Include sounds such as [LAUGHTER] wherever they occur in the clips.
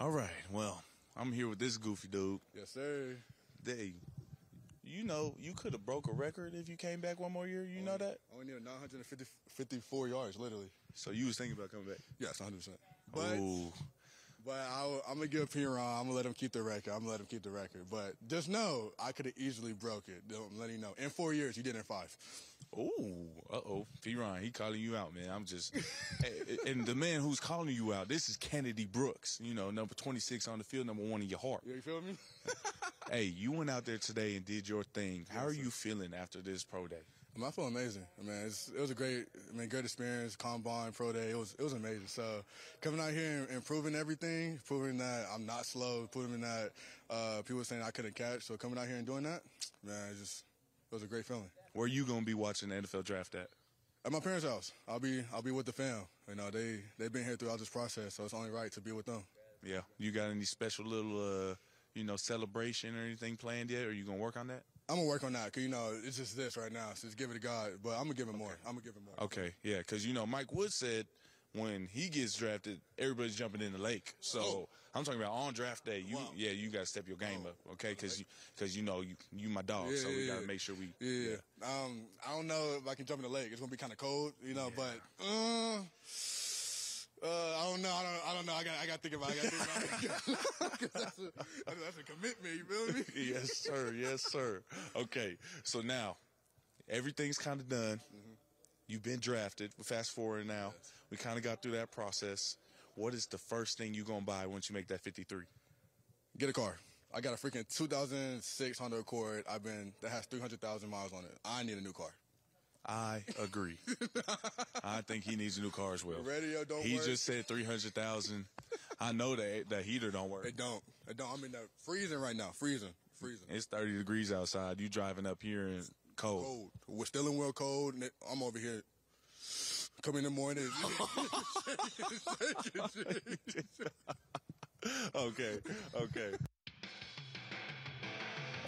All right. Well, I'm here with this goofy dude. Yes, sir. They, you know, you could have broke a record if you came back one more year. You know that? Only near 954 yards, literally. So you was thinking about coming back? Yes, 100. percent But Ooh. But I, am gonna give Perine. I'm gonna let him keep the record. I'm gonna let him keep the record. But just know I could have easily broke it. Don't let him know. In four years, you did in five. Ooh, uh oh, P. Ryan, he calling you out, man. I'm just, [LAUGHS] and the man who's calling you out, this is Kennedy Brooks. You know, number 26 on the field, number one in your heart. Yeah, you feel me? [LAUGHS] hey, you went out there today and did your thing. How are you feeling after this pro day? I, mean, I feel amazing. I mean, it was a great, I mean, great experience. Combine, pro day, it was it was amazing. So coming out here and, and proving everything, proving that I'm not slow, proving that uh, people saying I couldn't catch. So coming out here and doing that, man, it just it was a great feeling. Where you gonna be watching the NFL draft at? At my parents' house. I'll be I'll be with the fam. You know, they they've been here throughout this process, so it's only right to be with them. Yeah. You got any special little uh, you know, celebration or anything planned yet? Or you gonna work on that? I'm gonna work on that because you know it's just this right now, so just give it to God. But I'm gonna give him more. I'm gonna give him more. Okay, yeah, because you know Mike Wood said when he gets drafted, everybody's jumping in the lake. So Oh. I'm talking about on draft day. You, Wow. yeah, you got to step your game up, okay? Because you, because you know you, you my dog, Yeah, so we yeah, got to yeah. make sure we. Yeah. Um, I don't know if I can jump in the lake. It's gonna be kind of cold, you know. But uh, don't know. I don't. I don't know. I got. I got to think about. It. I got to think about. it. that's, [LAUGHS] a, [LAUGHS] that's a commitment. You feel me? [LAUGHS] yes, sir. Yes, sir. Okay, so now everything's kind of done. Mm-hmm. You've been drafted. Fast forward now. We kind of got through that process. What is the first thing you gonna buy once you make that 53? Get a car. I got a freaking 2006 Honda Accord. I've been that has 300,000 miles on it. I need a new car. I agree. I think he needs a new car as well. The radio don't He work. just said three hundred thousand. I know that that heater don't work. It don't. It don't. I'm in the freezing right now. Freezing. Freezing. It's thirty degrees outside. You driving up here in cold. cold. We're still in well cold. and it- I'm over here. Come in the morning. [LAUGHS] [LAUGHS] Okay, okay.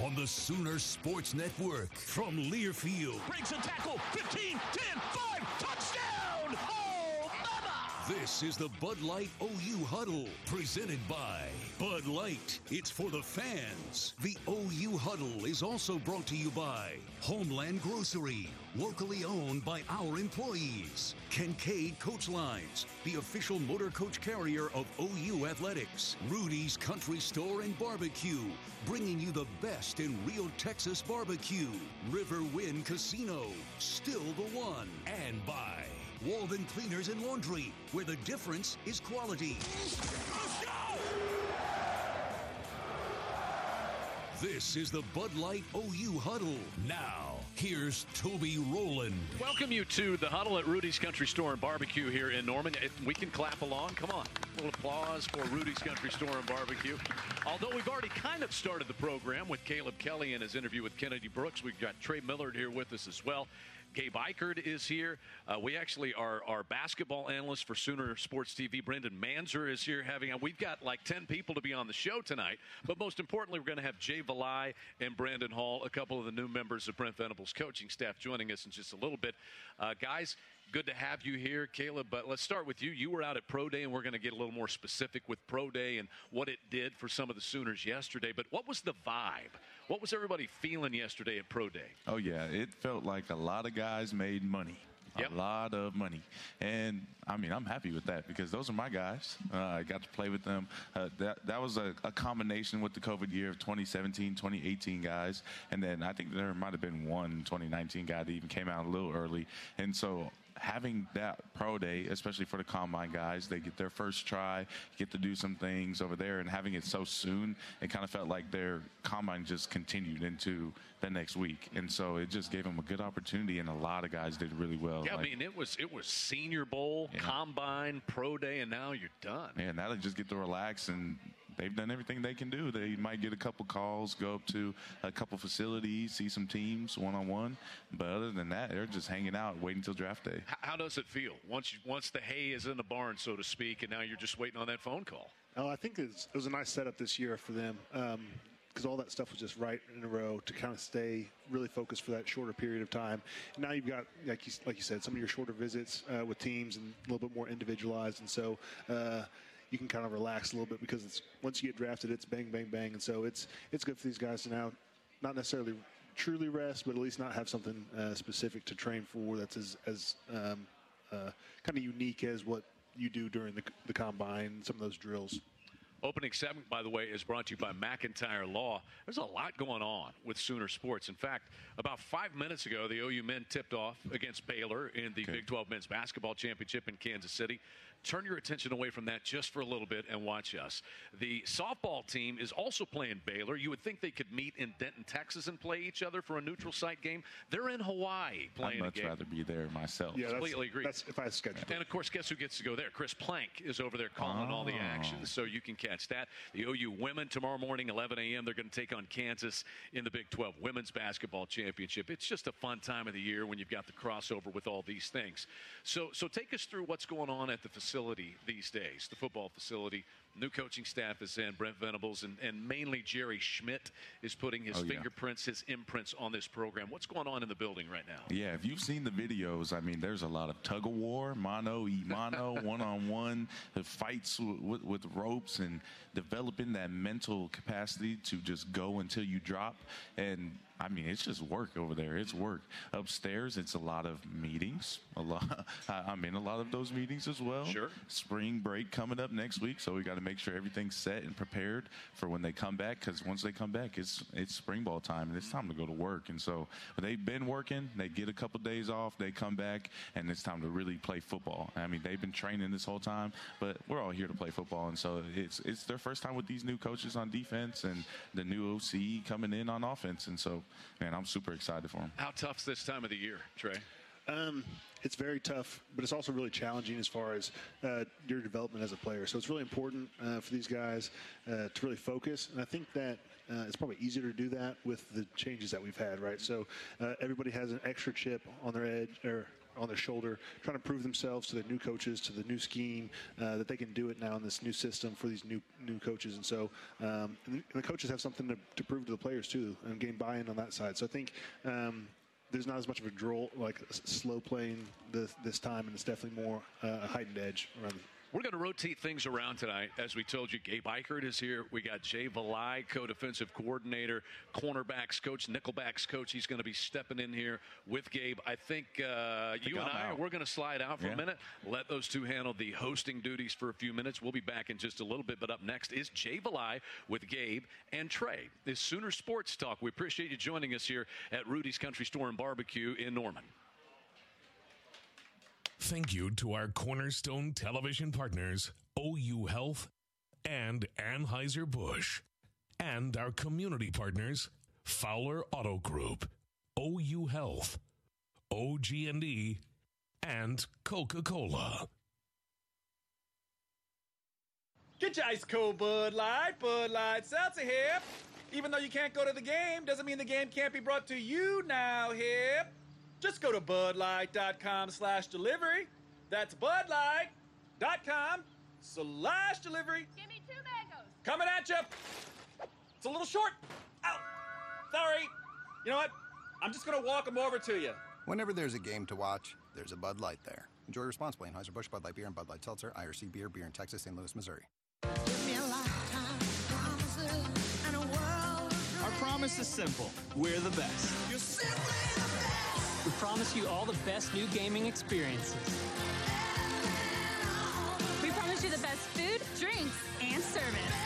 On the Sooner Sports Network from Learfield. Breaks a tackle. 15, 10, 5, touchdown! Oh, mama! This is the Bud Light OU Huddle, presented by Bud Light. It's for the fans. The OU Huddle is also brought to you by Homeland Grocery, locally owned by our employees. Kincaid Coach Lines, the official motor coach carrier of OU Athletics. Rudy's Country Store and Barbecue, bringing you the best in real Texas barbecue. River Wind Casino, still the one. And by Walden Cleaners and Laundry, where the difference is quality. Let's go! This is the Bud Light OU Huddle. Now, here's Toby Rowland. Welcome you to the huddle at Rudy's Country Store and Barbecue here in Norman. If we can clap along. Come on. A little applause for Rudy's Country Store and Barbecue. Although we've already kind of started the program with Caleb Kelly and his interview with Kennedy Brooks, we've got Trey Millard here with us as well. Gabe Ikard is here. Uh, we actually are our basketball analyst for Sooner Sports TV. Brendan Manzer is here having. We've got like ten people to be on the show tonight, but most importantly, we're going to have Jay Valai and Brandon Hall, a couple of the new members of Brent Coaching staff, joining us in just a little bit. Uh, guys, good to have you here, Caleb. But let's start with you. You were out at Pro Day, and we're going to get a little more specific with Pro Day and what it did for some of the Sooners yesterday. But what was the vibe? What was everybody feeling yesterday at Pro Day? Oh yeah, it felt like a lot of guys made money. Yep. A lot of money. And I mean, I'm happy with that because those are my guys. Uh, I got to play with them. Uh, that, that was a, a, combination with the COVID year of 2017, 2018 guys. And then I think there might have been one 2019 guy that even came out a little early. And so having that pro day, especially for the combine guys, they get their first try, get to do some things over there, and having it so soon, it kind of felt like their combine just continued into the next week, and so it just gave them a good opportunity, and a lot of guys did really well. Yeah, like, I mean, it was it was Senior Bowl, yeah. combine, pro day, and now you're done. Yeah, now they just get to relax and they've done everything they can do. They might get a couple calls, go up to a couple facilities, see some teams one on one. But other than that, they're just hanging out, waiting until draft day. How does it feel once you, once the hay is in the barn, so to speak, and now you're just waiting on that phone call? Oh, I think it was a nice setup this year for them. Um, because all that stuff was just right in a row to kind of stay really focused for that shorter period of time. And now you've got, like you, like you said, some of your shorter visits uh, with teams and a little bit more individualized. And so uh, you can kind of relax a little bit because it's once you get drafted, it's bang, bang, bang, and so it's it's good for these guys to now not necessarily truly rest, but at least not have something uh, specific to train for that's as as um, uh, kind of unique as what you do during the, the combine, some of those drills. Opening segment, by the way, is brought to you by McIntyre Law. There's a lot going on with Sooner Sports. In fact, about five minutes ago, the OU men tipped off against Baylor in the okay. Big 12 Men's Basketball Championship in Kansas City turn your attention away from that just for a little bit and watch us. The softball team is also playing Baylor. You would think they could meet in Denton, Texas, and play each other for a neutral site game. They're in Hawaii playing. I'd much rather be there myself. Yeah, completely agree. That's if I scheduled. And of course, guess who gets to go there? Chris Plank is over there calling oh. all the ah. action, oh. so you can catch that. The OU women tomorrow morning, 11 a.m. They're going to take on Kansas in the Big 12 Women's Basketball Championship. It's just a fun time of the year when you've got the crossover with all these things. So, so take us through what's going on at the facility these days, the football facility. New coaching staff is in, Brent Venables, and, and mainly Jerry Schmidt is putting his oh, yeah. fingerprints, his imprints on this program. What's going on in the building right now? Yeah, if you've seen the videos, I mean, there's a lot of tug of war, mano e mano, one on one, the fights with, with ropes, and developing that mental capacity to just go until you drop. And I mean, it's just work over there. It's work. Upstairs, it's a lot of meetings. A lot. [LAUGHS] I'm in a lot of those meetings as well. Sure. Spring break coming up next week, so we got to make sure everything's set and prepared for when they come back. Because once they come back, it's it's spring ball time and it's time to go to work. And so they've been working. They get a couple days off. They come back, and it's time to really play football. I mean, they've been training this whole time, but we're all here to play football. And so it's it's their first time with these new coaches on defense and the new OC coming in on offense. And so man, I'm super excited for him. How tough's this time of the year, Trey? Um, it's very tough, but it's also really challenging as far as uh, your development as a player. So it's really important uh, for these guys uh, to really focus. And I think that uh, it's probably easier to do that with the changes that we've had, right? So uh, everybody has an extra chip on their edge or on their shoulder, trying to prove themselves to the new coaches, to the new scheme, uh, that they can do it now in this new system for these new new coaches. And so, um, and the coaches have something to, to, prove to the players too, and gain buy-in on that side. So I think. Um, there's not as much of a draw, like slow playing this this time, and it's definitely more uh, a heightened edge around. We're going to rotate things around tonight. As we told you, Gabe Ikard is here. We got Jay Valai, co-defensive coordinator, cornerbacks coach, nickelbacks coach. He's going to be stepping in here with Gabe. I think, uh, you and I, out. we're going to slide out for Yeah. a minute. Let those two handle the hosting duties for a few minutes. We'll be back in just a little bit. But up next is Jay Valai with Gabe and Trey. This Sooner Sports Talk. We appreciate you joining us here at Rudy's Country Store and Barbecue in Norman. Thank you to our cornerstone television partners, OU Health and Anheuser-Busch, and our community partners, Fowler Auto Group, OU Health, OG&E, and Coca-Cola. Get your ice cold Bud Light, Bud Light Seltzer here. Even though you can't go to the game, doesn't mean the game can't be brought to you now here. Just go to budlight.com slash delivery. That's budlight.com slash delivery. Give me two mangoes. Coming at you. It's a little short. Ow. Sorry. You know what? I'm just going to walk them over to you. Whenever there's a game to watch, there's a Bud Light there. Enjoy responsibly. Anheuser-Busch Bud Light Beer and Bud Light Seltzer, IRC Beer, Beer in Texas, St. Louis, Missouri. Our promise is simple. We're the best. We promise you all the best new gaming experiences. We promise you the best food, drinks, and service.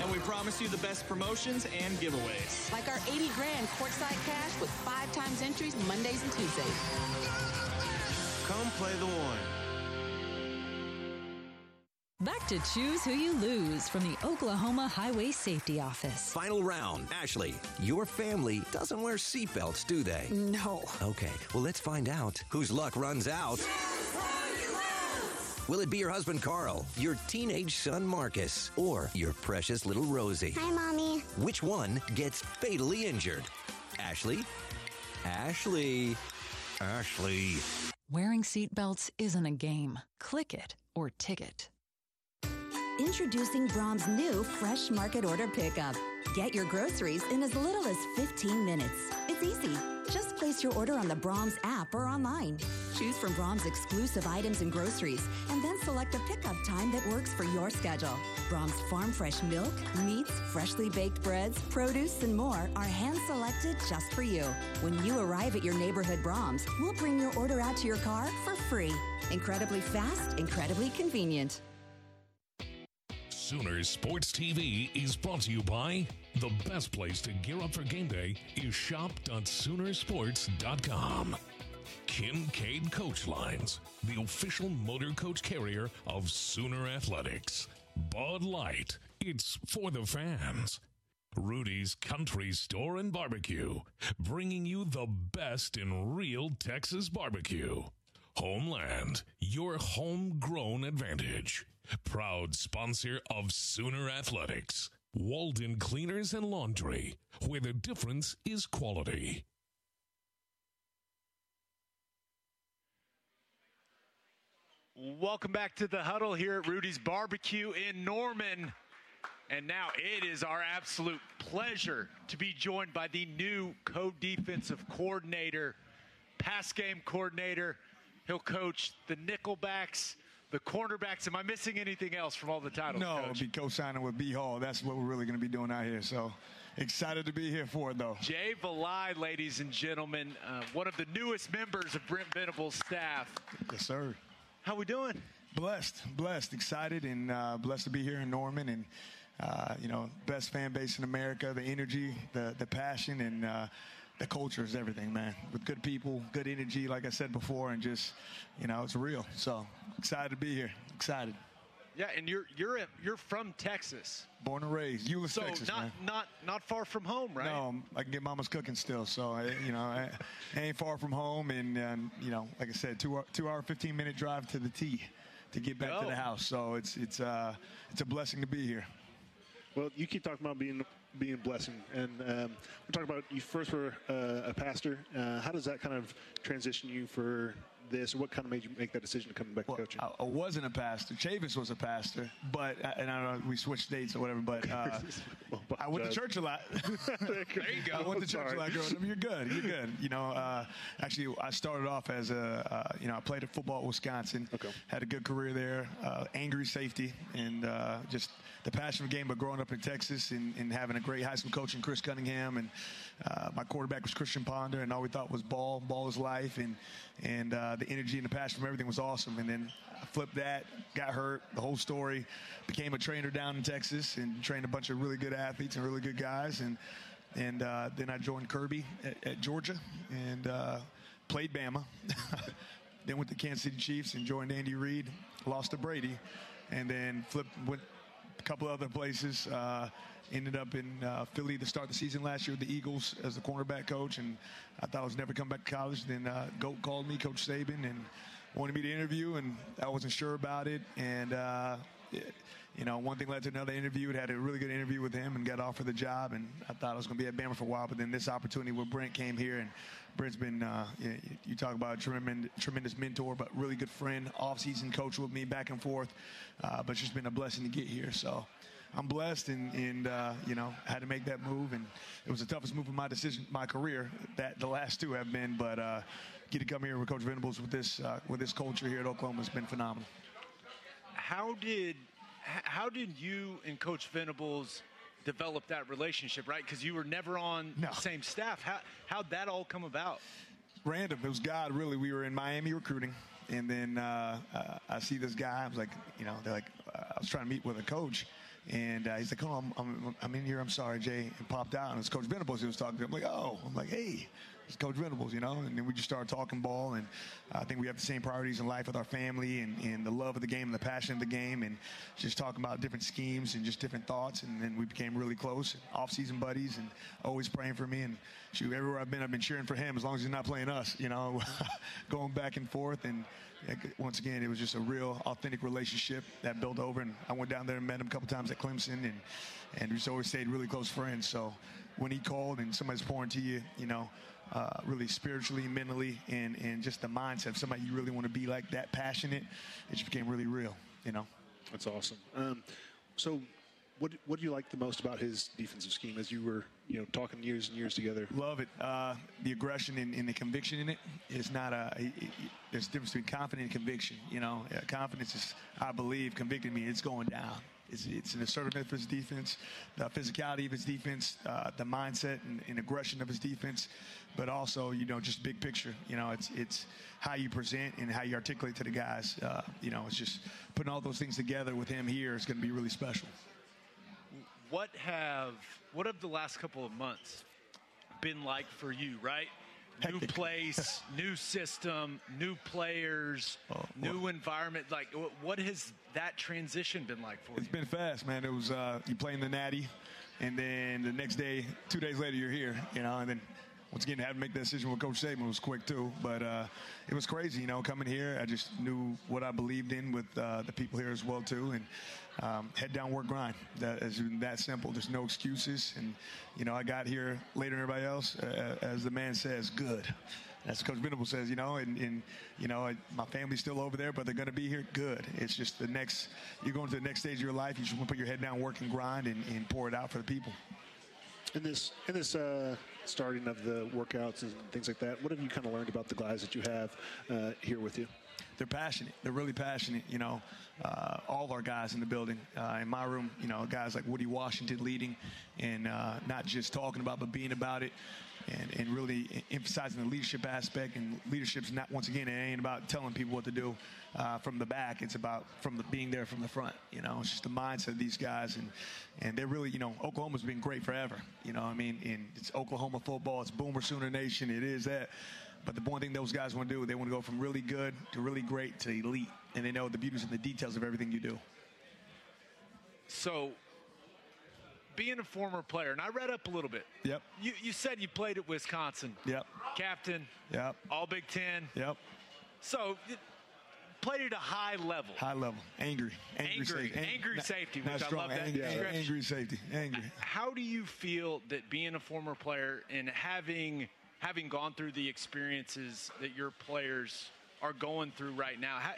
And we promise you the best promotions and giveaways. Like our 80 grand courtside cash with five times entries Mondays and Tuesdays. Come play the one. Back to Choose Who You Lose from the Oklahoma Highway Safety Office. Final round. Ashley, your family doesn't wear seatbelts, do they? No. Okay, well, let's find out whose luck runs out. Will it be your husband Carl, your teenage son Marcus, or your precious little Rosie? Hi, Mommy. Which one gets fatally injured? Ashley? Ashley? Ashley. Wearing seatbelts isn't a game. Click it or ticket. Introducing Braum's new Fresh Market Order Pickup. Get your groceries in as little as 15 minutes. It's easy. Just place your order on the Braum's app or online. Choose from Braum's exclusive items and groceries, and then select a pickup time that works for your schedule. Braum's farm fresh milk, meats, freshly baked breads, produce, and more are hand selected just for you. When you arrive at your neighborhood Braum's, we'll bring your order out to your car for free. Incredibly fast, incredibly convenient. Sooner Sports TV is brought to you by the best place to gear up for game day is shop.soonersports.com. Kincaid Coach Lines, the official motor coach carrier of Sooner Athletics. Bud Light, it's for the fans. Rudy's Country Store and Barbecue, bringing you the best in real Texas barbecue. Homeland, your homegrown advantage. Proud sponsor of Sooner Athletics. Walden Cleaners and Laundry, where the difference is quality. Welcome back to the huddle here at Rudy's Barbecue in Norman. And now it is our absolute pleasure to be joined by the new co defensive coordinator, pass game coordinator. He'll coach the nickelbacks, the cornerbacks. Am I missing anything else from all the titles? No, coach? be co-signing with B Hall. That's what we're really going to be doing out here. So excited to be here for it, though. Jay Valai, ladies and gentlemen, uh, one of the newest members of Brent Venables' staff. Yes, sir. How we doing? Blessed, blessed, excited, and uh, blessed to be here in Norman, and uh, you know, best fan base in America. The energy, the the passion, and uh, the culture is everything, man. With good people, good energy, like I said before, and just you know, it's real. So excited to be here. Excited. Yeah, and you're you're you're from Texas. Born and raised, Euless, so Texas, not man. not not far from home, right? No, I can get mama's cooking still, so I, you know, I, I ain't far from home, and um, you know, like I said, two hour, two hour, fifteen minute drive to the T to get back to the house. So it's it's uh it's a blessing to be here. Well, you keep talking about being being blessing, and um, we're talking about you first were uh, a pastor. Uh, how does that kind of transition you for this, what kind of made you make that decision to come back to coaching? I, I wasn't a pastor. Chavis was a pastor, but and I don't know we switched dates or whatever. But uh, [LAUGHS] [LAUGHS] I went to church a lot. there you go. I went to church sorry. a lot growing up. You're good. You're good. You know, uh, actually, I started off as a uh, you know I played at football at Wisconsin. Okay. Had a good career there. Uh, angry safety and uh, just the passion of the game. But growing up in Texas and, and having a great high school coach in Chris Cunningham and uh, my quarterback was Christian Ponder, and all we thought was ball, ball is life, and and uh, the energy and the passion from everything was awesome. And then I flipped that, got hurt, the whole story, became a trainer down in Texas, and trained a bunch of really good athletes and really good guys, and and uh, then I joined Kirby at, at Georgia and uh, played Bama. [LAUGHS] then went to Kansas City Chiefs and joined Andy Reid, lost to Brady, and then flipped went a couple other places. Uh, ended up in uh, Philly to start the season last year with the Eagles as the cornerback coach, and I thought I was never coming back to college. Then uh, Goat called me, Coach Saban, and wanted me to interview, and I wasn't sure about it. And uh, you know, one thing led to another interview. Had a really good interview with him and got offered the job. And I thought I was going to be at Bama for a while, but then this opportunity with Brent came here, and Brent's been uh, you, you talk about a tremendous, tremendous mentor, but really good friend, off-season coach with me back and forth. Uh, but it's just been a blessing to get here. So. I'm blessed, and, and uh, you know, had to make that move, and it was the toughest move of my decision, my career. That the last two have been, but uh, get to come here with Coach Venables with this uh, with this culture here at Oklahoma has been phenomenal. How did how did you and Coach Venables develop that relationship, right? Because you were never on the same staff. How how'd that all come about? random. It was God, really. We were in Miami recruiting, and then uh, uh, I see this guy. I was like, you know, they're like, uh, I was trying to meet with a coach, and uh, he's like, oh, I'm, I'm, I'm in here. I'm sorry, Jay, and popped out, and it's Coach Venables he was talking to. Him. I'm like, oh, I'm like, hey. Coach Venables, you know, and then we just started talking ball, and I think we have the same priorities in life with our family, and, and the love of the game, and the passion of the game, and just talking about different schemes and just different thoughts, and then we became really close, off-season buddies, and always praying for me, and shoot, everywhere I've been, I've been cheering for him as long as he's not playing us, you know, [LAUGHS] going back and forth, and once again, it was just a real authentic relationship that built over, and I went down there and met him a couple times at Clemson, and and we just always stayed really close friends. So when he called and somebody's pouring to you, you know, uh, really spiritually, mentally, and and just the mindset of somebody you really want to be like that passionate, it just became really real, you know. That's awesome. Um, so, what what do you like the most about his defensive scheme as you were you know talking years and years together? Love it. Uh, the aggression and, and the conviction in it is not a. it- it- there's a difference between confidence and conviction. You know, Uh, confidence is, I believe, convicting me. It's going down. It's, it's an assertiveness of his defense, the physicality of his defense, uh, the mindset and, and aggression of his defense, but also, you know, just big picture. You know, it's it's how you present and how you articulate to the guys. Uh, you know, it's just putting all those things together with him here is going to be really special. What have what have the last couple of months been like for you, right? New place, [LAUGHS] new system, new players, Oh, new environment. Like, wh- what has that transition been like for you? It's been fast, man. It was uh, you playing the Natty, and then the next day, two days later, you're here. You know, and then once again, had to make that decision with Coach Saban was quick too. But uh, it was crazy, you know, coming here. I just knew what I believed in with uh, the people here as well too, and um, head down, work, grind. That is that simple. There's no excuses, and you know, I got here later than everybody else, uh, as the man says, good. That's what Coach Venable says, you know, and, and you know, I, my family's still over there, but they're going to be here. Good. It's just the next, you're going to the next stage of your life. You just want to put your head down, work and grind, and, and pour it out for the people. In this in this uh, starting of the workouts and things like that, what have you kind of learned about the guys that you have uh, here with you? They're passionate. They're really passionate. You know, uh, all of our guys in the building. Uh, in my room, you know, guys like Woody Washington leading, and uh, not just talking about, but being about it, and, and really emphasizing the leadership aspect. And leadership's not once again, it ain't about telling people what to do uh, from the back. It's about from the being there from the front. You know, it's just the mindset of these guys, and and they're really, you know, Oklahoma's been great forever. You know, I mean, and it's Oklahoma football. It's Boomer Sooner Nation. It is that. But the one thing those guys want to do, they want to go from really good to really great to elite, and they know the beauties and the details of everything you do. So, being a former player, and I read up a little bit. Yep. You, you said you played at Wisconsin. Yep. Captain. Yep. All Big Ten. Yep. So, played at a high level. High level, angry, angry, Angry, safety, Ang- angry not- safety, not which I strong, love that angry, angry safety, angry. How do you feel that being a former player and having having gone through the experiences that your players are going through right now. How,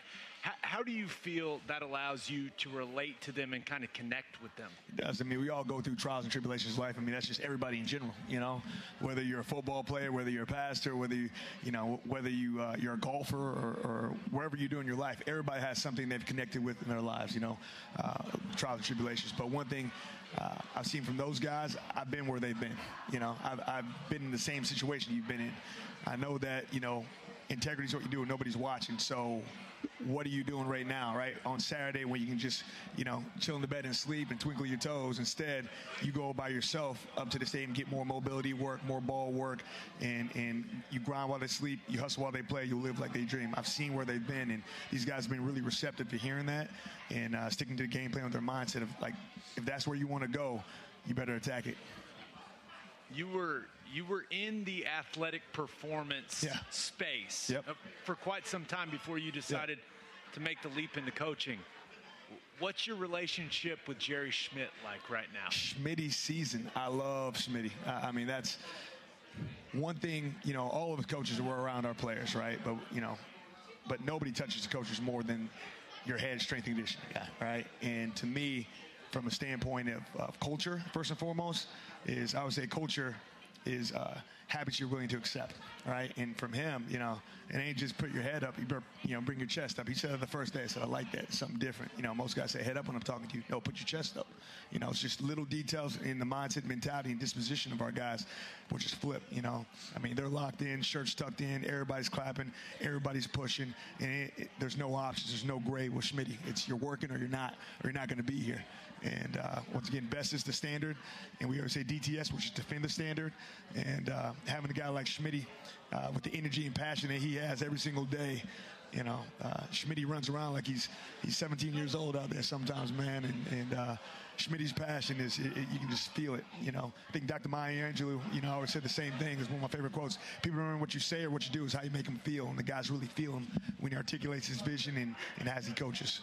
how, how do you feel that allows you to relate to them and kind of connect with them? It does. I mean, we all go through trials and tribulations in life. I mean, that's just everybody in general. You know, whether you're a football player, whether you're a pastor, whether you, you know, whether you uh, you're a golfer or, or wherever you do in your life, everybody has something they've connected with in their lives. You know, uh, trials and tribulations. But one thing. Uh, I've seen from those guys, I've been where they've been. You know, I've, I've been in the same situation you've been in. I know that, you know, integrity is what you do when nobody's watching. So what are you doing right now, right? On Saturday when you can just, you know, chill in the bed and sleep and twinkle your toes. Instead, you go by yourself up to the stadium, get more mobility work, more ball work, and, and you grind while they sleep, you hustle while they play, you live like they dream. I've seen where they've been, and these guys have been really receptive to hearing that and uh, sticking to the game plan with their mindset of, like, if that's where you want to go, you better attack it. You were you were in the athletic performance Yeah. space Yep. uh, for quite some time before you decided to make the leap into coaching. What's your relationship with Jerry Schmidt like right now? Schmitty's season. I love Schmitty. I, I mean, that's one thing. You know, all of the coaches were around our players, right? But you know, but nobody touches the coaches more than your head strength and conditioning guy, right? And to me, from a standpoint of, of culture, first and foremost, is I would say culture is uh, habits you're willing to accept, right? And from him, you know, it ain't just put your head up, you, better, you know, bring your chest up. He said the first day, I said, I like that, something different. You know, most guys say head up when I'm talking to you. No, put your chest up. You know, it's just little details in the mindset, mentality, and disposition of our guys, which is flip, you know. I mean, they're locked in, shirts tucked in, everybody's clapping, everybody's pushing, and it, it, there's no options, there's no gray with Schmitty. It's you're working or you're not, or you're not going to be here. And uh, once again, best is the standard, and we always say DTS, which is defend the standard. And uh, having a guy like Schmitty uh, with the energy and passion that he has every single day, you know, uh, Schmitty runs around like he's he's 17 years old out there sometimes, man. And, and uh, Schmitty's passion is it, it- you can just feel it. You know, I think Dr. Maya Angelou, you know, always said the same thing. It's one of my favorite quotes. People remember what you say or what you do is how you make them feel, and the guys really feel him when he articulates his vision and, and as he coaches.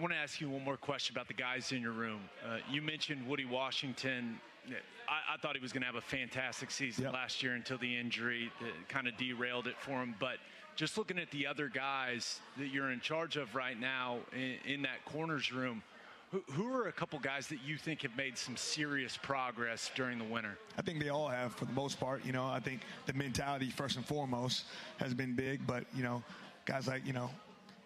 I want to ask you one more question about the guys in your room. Uh, you mentioned Woody Washington. I, I thought he was going to have a fantastic season last year until the injury kind of derailed it for him. But just looking at the other guys that you're in charge of right now in, in that corners room, who, who are a couple guys that you think have made some serious progress during the winter? I think they all have for the most part. You know, I think the mentality first and foremost has been big, but you know, guys like you know,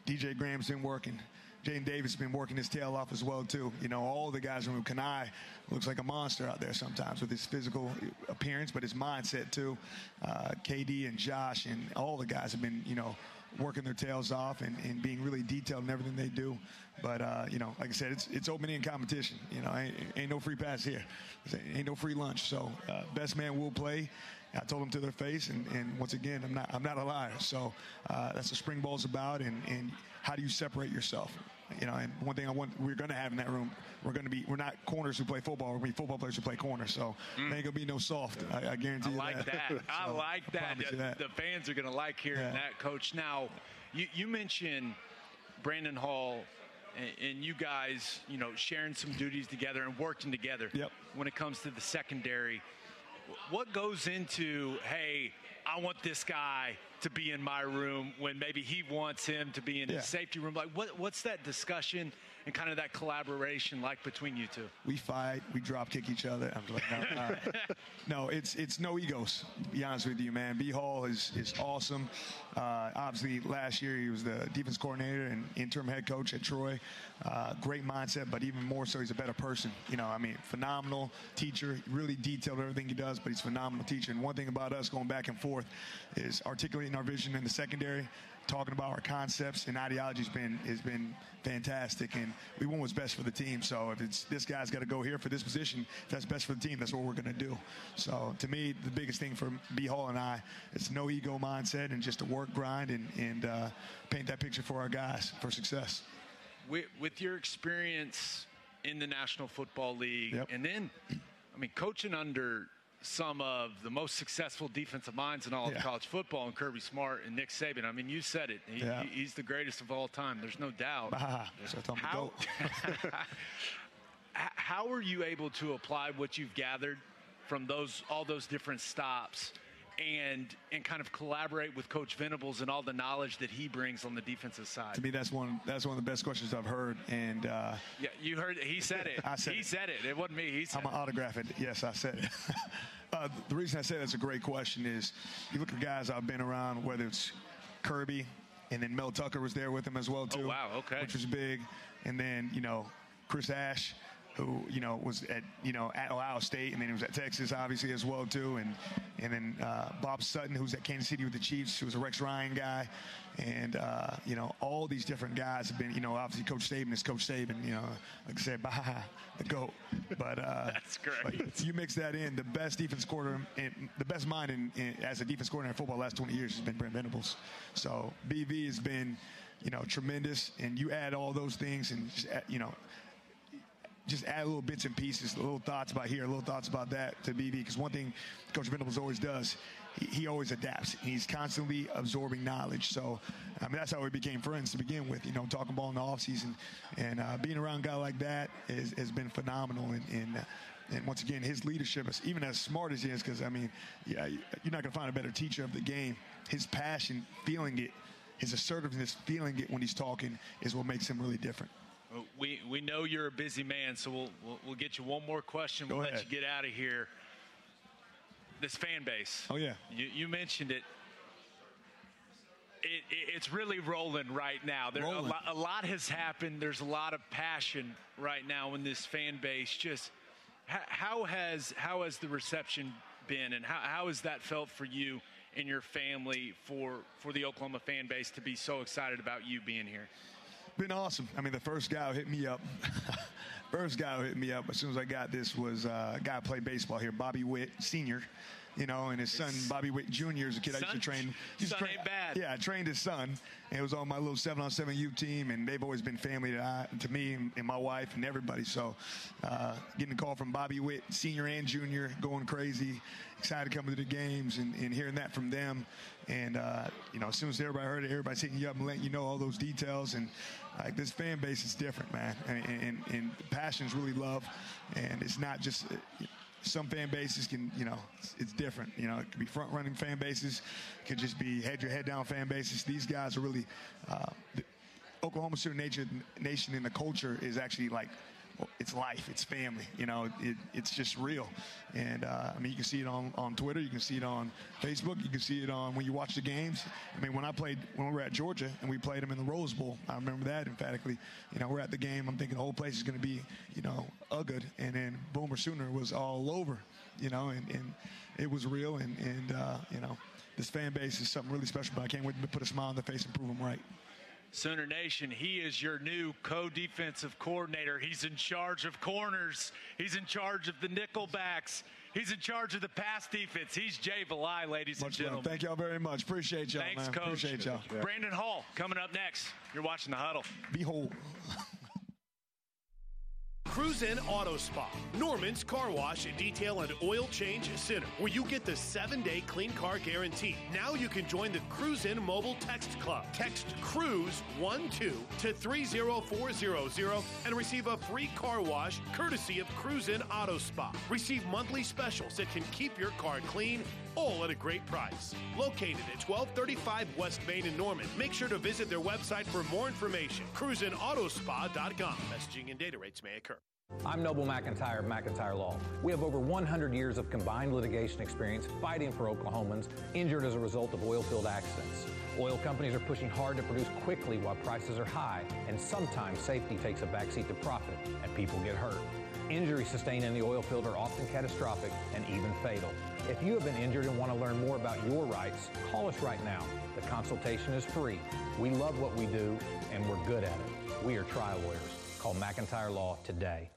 DJ Graham's been working. Jaden Davis has been working his tail off as well too. You know, all the guys from Kanai looks like a monster out there sometimes with his physical appearance, but his mindset too. Uh, KD and Josh and all the guys have been, you know, working their tails off and, and being really detailed in everything they do. But uh, you know, like I said, it's it's open in competition. You know, ain't, ain't no free pass here. Ain't no free lunch. So uh, best man will play. I told them to their face, and, and once again, I'm not I'm not a liar. So uh, that's what spring ball's about, and, and how do you separate yourself? You know, and one thing I want we're going to have in that room, we're going to be we're not corners who play football. We're going to be football players who play corners. So mm. there ain't going to be no soft. I, I guarantee I you like that. [LAUGHS] I So, like that. you The, that. the fans are going to like hearing Yeah. that, Coach. Now, you, you mentioned Brandon Hall and, and you guys, you know, sharing some duties together and working together. Yep. When it comes to the secondary, what goes into hey? I want this guy to be in my room when maybe he wants him to be in Yeah. his safety room. Like, what, what's that discussion and kind of that collaboration like between you two? We fight, we drop kick each other. I'm like, no, uh, [LAUGHS] no, it's it's no egos. To be honest with you, man. B Hall is is awesome. Uh, obviously, last year he was the defense coordinator and interim head coach at Troy. Uh, great mindset, but even more so, he's a better person. You know, I mean, phenomenal teacher. Really detailed everything he does, but he's a phenomenal teacher. And one thing about us going back and forth is articulating our vision in the secondary talking about our concepts and ideology has been has been fantastic, and we want what's best for the team. So if it's this guy's got to go here for this position, if that's best for the team, that's what we're going to do. So to me, the biggest thing for B Hall and I, it's no ego mindset and just a work grind and and uh, paint that picture for our guys for success. with, with your experience in the National Football League, and then, I mean, coaching under some of the most successful defensive minds in all Yeah. of college football, and Kirby Smart and Nick Saban. I mean, you said it. He, Yeah. he's the greatest of all time. There's no doubt. Ah, so I told him to How, [LAUGHS] [LAUGHS] how are you able to apply what you've gathered from those all those different stops and and kind of collaborate with Coach Venables and all the knowledge that he brings on the defensive side? To me, that's one that's one of the best questions I've heard. And uh, Yeah, you heard he said it. [LAUGHS] I said it he it. said it. It wasn't me. He said I'm gonna autograph it. Yes, I said it. [LAUGHS] uh, the reason I say that's a great question is you look at guys I've been around, whether it's Kirby, and then Mel Tucker was there with him as well too. Oh, wow, okay. Which was big, and then you know Chris Ash. Who you know was at you know at Ohio State and then he was at Texas obviously as well too and and then uh, Bob Sutton who's at Kansas City with the Chiefs who was a Rex Ryan guy and uh, you know all these different guys have been you know obviously Coach Saban is Coach Saban you know like I said [LAUGHS] bah the goat but uh, [LAUGHS] That's great. but you mix that in, the best defense coordinator, and the best mind in, in, as a defense coordinator in football the last 20 years has been Brent Venables. So BV has been, you know, tremendous. And you add all those things and just, you know, just add little bits and pieces, little thoughts about here, little thoughts about that to BV. Because one thing Coach Venables always does, he, he always adapts. He's constantly absorbing knowledge. So, I mean, that's how we became friends to begin with. You know, talking ball in the offseason. And uh, being around a guy like that is, has been phenomenal. And, and, uh, and once again, his leadership is even as smart as he is, because, I mean, yeah, you're not going to find a better teacher of the game. His passion, feeling it, his assertiveness, feeling it when he's talking is what makes him really different. We we know you're a busy man, so we'll we'll, we'll get you one more question. Go We'll ahead. let you get out of here. This fan base. Oh, yeah. You you mentioned it. It, it, it's really rolling right now. There a Rolling. lot, a lot has happened. There's a lot of passion right now in this fan base. Just how, how has how has the reception been, and how, how has that felt for you and your family for for the Oklahoma fan base to be so excited about you being here? Been awesome. I mean, the first guy who hit me up, [LAUGHS] first guy who hit me up as soon as I got this was uh, a guy who played baseball here, Bobby Witt Senior. You know, and his son Bobby Witt Jr. is a kid I used to train. used to son train- ain't bad. Yeah, I trained his son, and it was on my little seven on seven U team, and they've always been family to, I, to me and, and my wife and everybody. So, uh, getting a call from Bobby Witt Senior and Junior, going crazy, excited to come to the games and, and hearing that from them. And uh, you know, as soon as everybody heard it, everybody's hitting you up and letting you know all those details. And like this fan base is different, man. And, and, and the passion's really love, and it's not just. uh, some fan bases can, you know, it's, different. You know, it could be front running fan bases, it could just be head your head down fan bases. These guys are really, uh, Oklahoma City nature, nation and the culture is actually like, it's life, it's family. You know, it, it's just real. And uh, I mean, you can see it on, on Twitter, you can see it on Facebook, you can see it on when you watch the games. I mean, when I played, when we were at Georgia and we played them in the Rose Bowl, I remember that emphatically. You know, we're at the game, I'm thinking the whole place is going to be, you know, ugly. And then Boomer Sooner was all over, you know, and, and it was real. And, and uh, you know, this fan base is something really special, but I can't wait to put a smile on their face and prove them right. Sooner Nation, he is your new co-defensive coordinator. He's in charge of corners. He's in charge of the nickelbacks. He's in charge of the pass defense. He's Jay Valai, ladies and gentlemen. love. Thank y'all very much. Appreciate y'all, Thanks, man. Coach. Appreciate y'all. Brandon Hall coming up next. You're watching the huddle. Behold. [LAUGHS] Cruise In Auto Spa, Norman's Car Wash, Detail, and Oil Change Center, where you get the seven day clean car guarantee. Now you can join the Cruise In Mobile Text Club. Text CRUISE12 to 30400 and receive a free car wash courtesy of Cruise In Auto Spa. Receive monthly specials that can keep your car clean all at a great price. Located at 1235 West Main in Norman. Make sure to visit their website for more information. CruiseInAutospa.com. Messaging and data rates may occur. I'm Noble McIntyre of McIntyre Law. We have over 100 years of combined litigation experience fighting for Oklahomans injured as a result of oil field accidents. Oil companies are pushing hard to produce quickly while prices are high, and sometimes safety takes a backseat to profit and people get hurt. Injuries sustained in the oil field are often catastrophic and even fatal. If you have been injured and want to learn more about your rights, call us right now. The consultation is free. We love what we do, and we're good at it. We are trial lawyers. Call McIntyre Law today.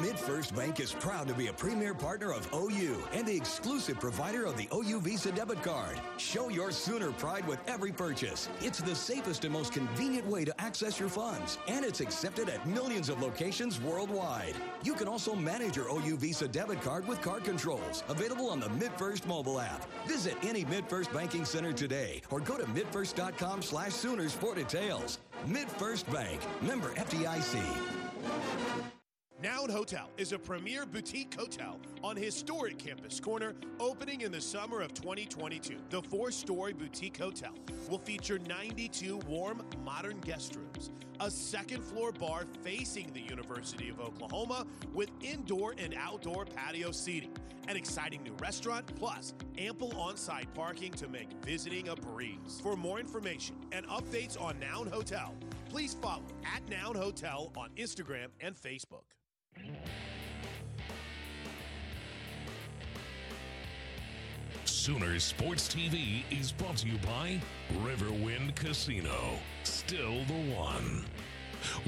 MidFirst Bank is proud to be a premier partner of OU and the exclusive provider of the OU Visa debit card. Show your Sooner pride with every purchase. It's the safest and most convenient way to access your funds, and it's accepted at millions of locations worldwide. You can also manage your OU Visa debit card with card controls, available on the MidFirst mobile app. Visit any MidFirst banking center today or go to midfirst.com slash Sooners for details. MidFirst Bank, member FDIC. Noun Hotel is a premier boutique hotel on historic Campus Corner, opening in the summer of 2022. The four story boutique hotel will feature 92 warm, modern guest rooms, a second floor bar facing the University of Oklahoma with indoor and outdoor patio seating, an exciting new restaurant, plus ample on site parking to make visiting a breeze. For more information and updates on Noun Hotel, please follow at Noun Hotel on Instagram and Facebook. Sooner Sports TV is brought to you by Riverwind Casino. Still the one.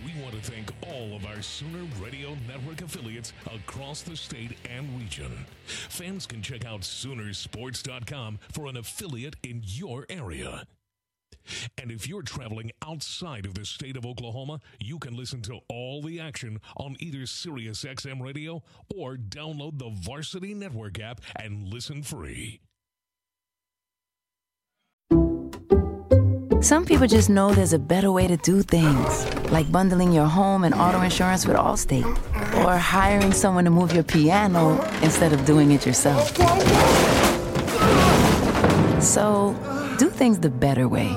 We want to thank all of our Sooner Radio Network affiliates across the state and region. Fans can check out Soonersports.com for an affiliate in your area. And if you're traveling outside of the state of Oklahoma, you can listen to all the action on either Sirius XM radio or download the Varsity Network app and listen free. Some people just know there's a better way to do things, like bundling your home and auto insurance with Allstate, or hiring someone to move your piano instead of doing it yourself. So, do things the better way.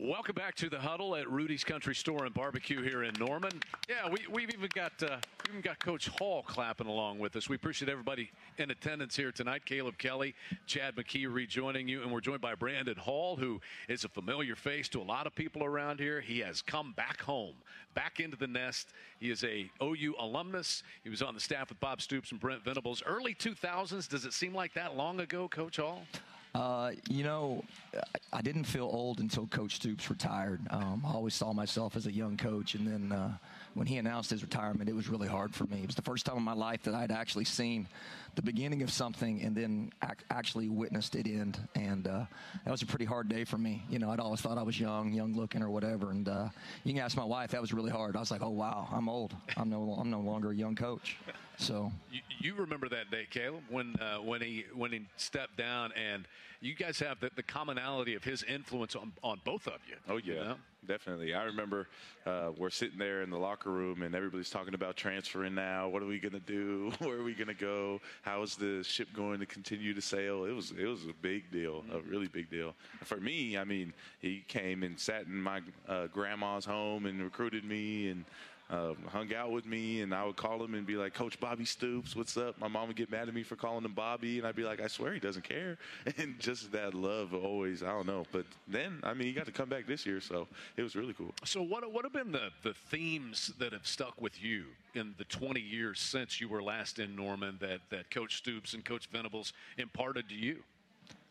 Welcome back to the huddle at Rudy's Country Store and Barbecue here in Norman. Yeah, we, we've even got uh, we even got Coach Hall clapping along with us. We appreciate everybody in attendance here tonight. Caleb Kelly, Chad McKee rejoining you, and we're joined by Brandon Hall, who is a familiar face to a lot of people around here. He has come back home, back into the nest. He is a OU alumnus. He was on the staff with Bob Stoops and Brent Venables. Early 2000s. Does it seem like that long ago, Coach Hall? Uh, you know, I didn't feel old until Coach Stoops retired. Um, I always saw myself as a young coach, and then uh, when he announced his retirement, it was really hard for me. It was the first time in my life that I'd actually seen the beginning of something and then ac- actually witnessed it end. And uh, that was a pretty hard day for me. You know, I'd always thought I was young, young looking, or whatever. And uh, you can ask my wife, that was really hard. I was like, oh wow, I'm old. I'm no, I'm no longer a young coach. So you, you remember that day, Caleb, when uh, when he when he stepped down, and you guys have the, the commonality of his influence on, on both of you. Oh yeah, you know? Definitely. I remember uh, we're sitting there in the locker room, and everybody's talking about transferring now. What are we gonna do? [LAUGHS] Where are we gonna go? How is the ship going to continue to sail? It was it was a big deal, a really big deal. For me, I mean, he came and sat in my uh, grandma's home and recruited me and uh, hung out with me, and I would call him and be like, "Coach Bobby Stoops, what's up?" My mom would get mad at me for calling him Bobby, and I'd be like, "I swear he doesn't care." [LAUGHS] And just that love always, I don't know. But then, I mean, he got to come back this year, so it was really cool. So, what what have been the the themes that have stuck with you in the 20 years since you were last in Norman that that Coach Stoops and Coach Venables imparted to you?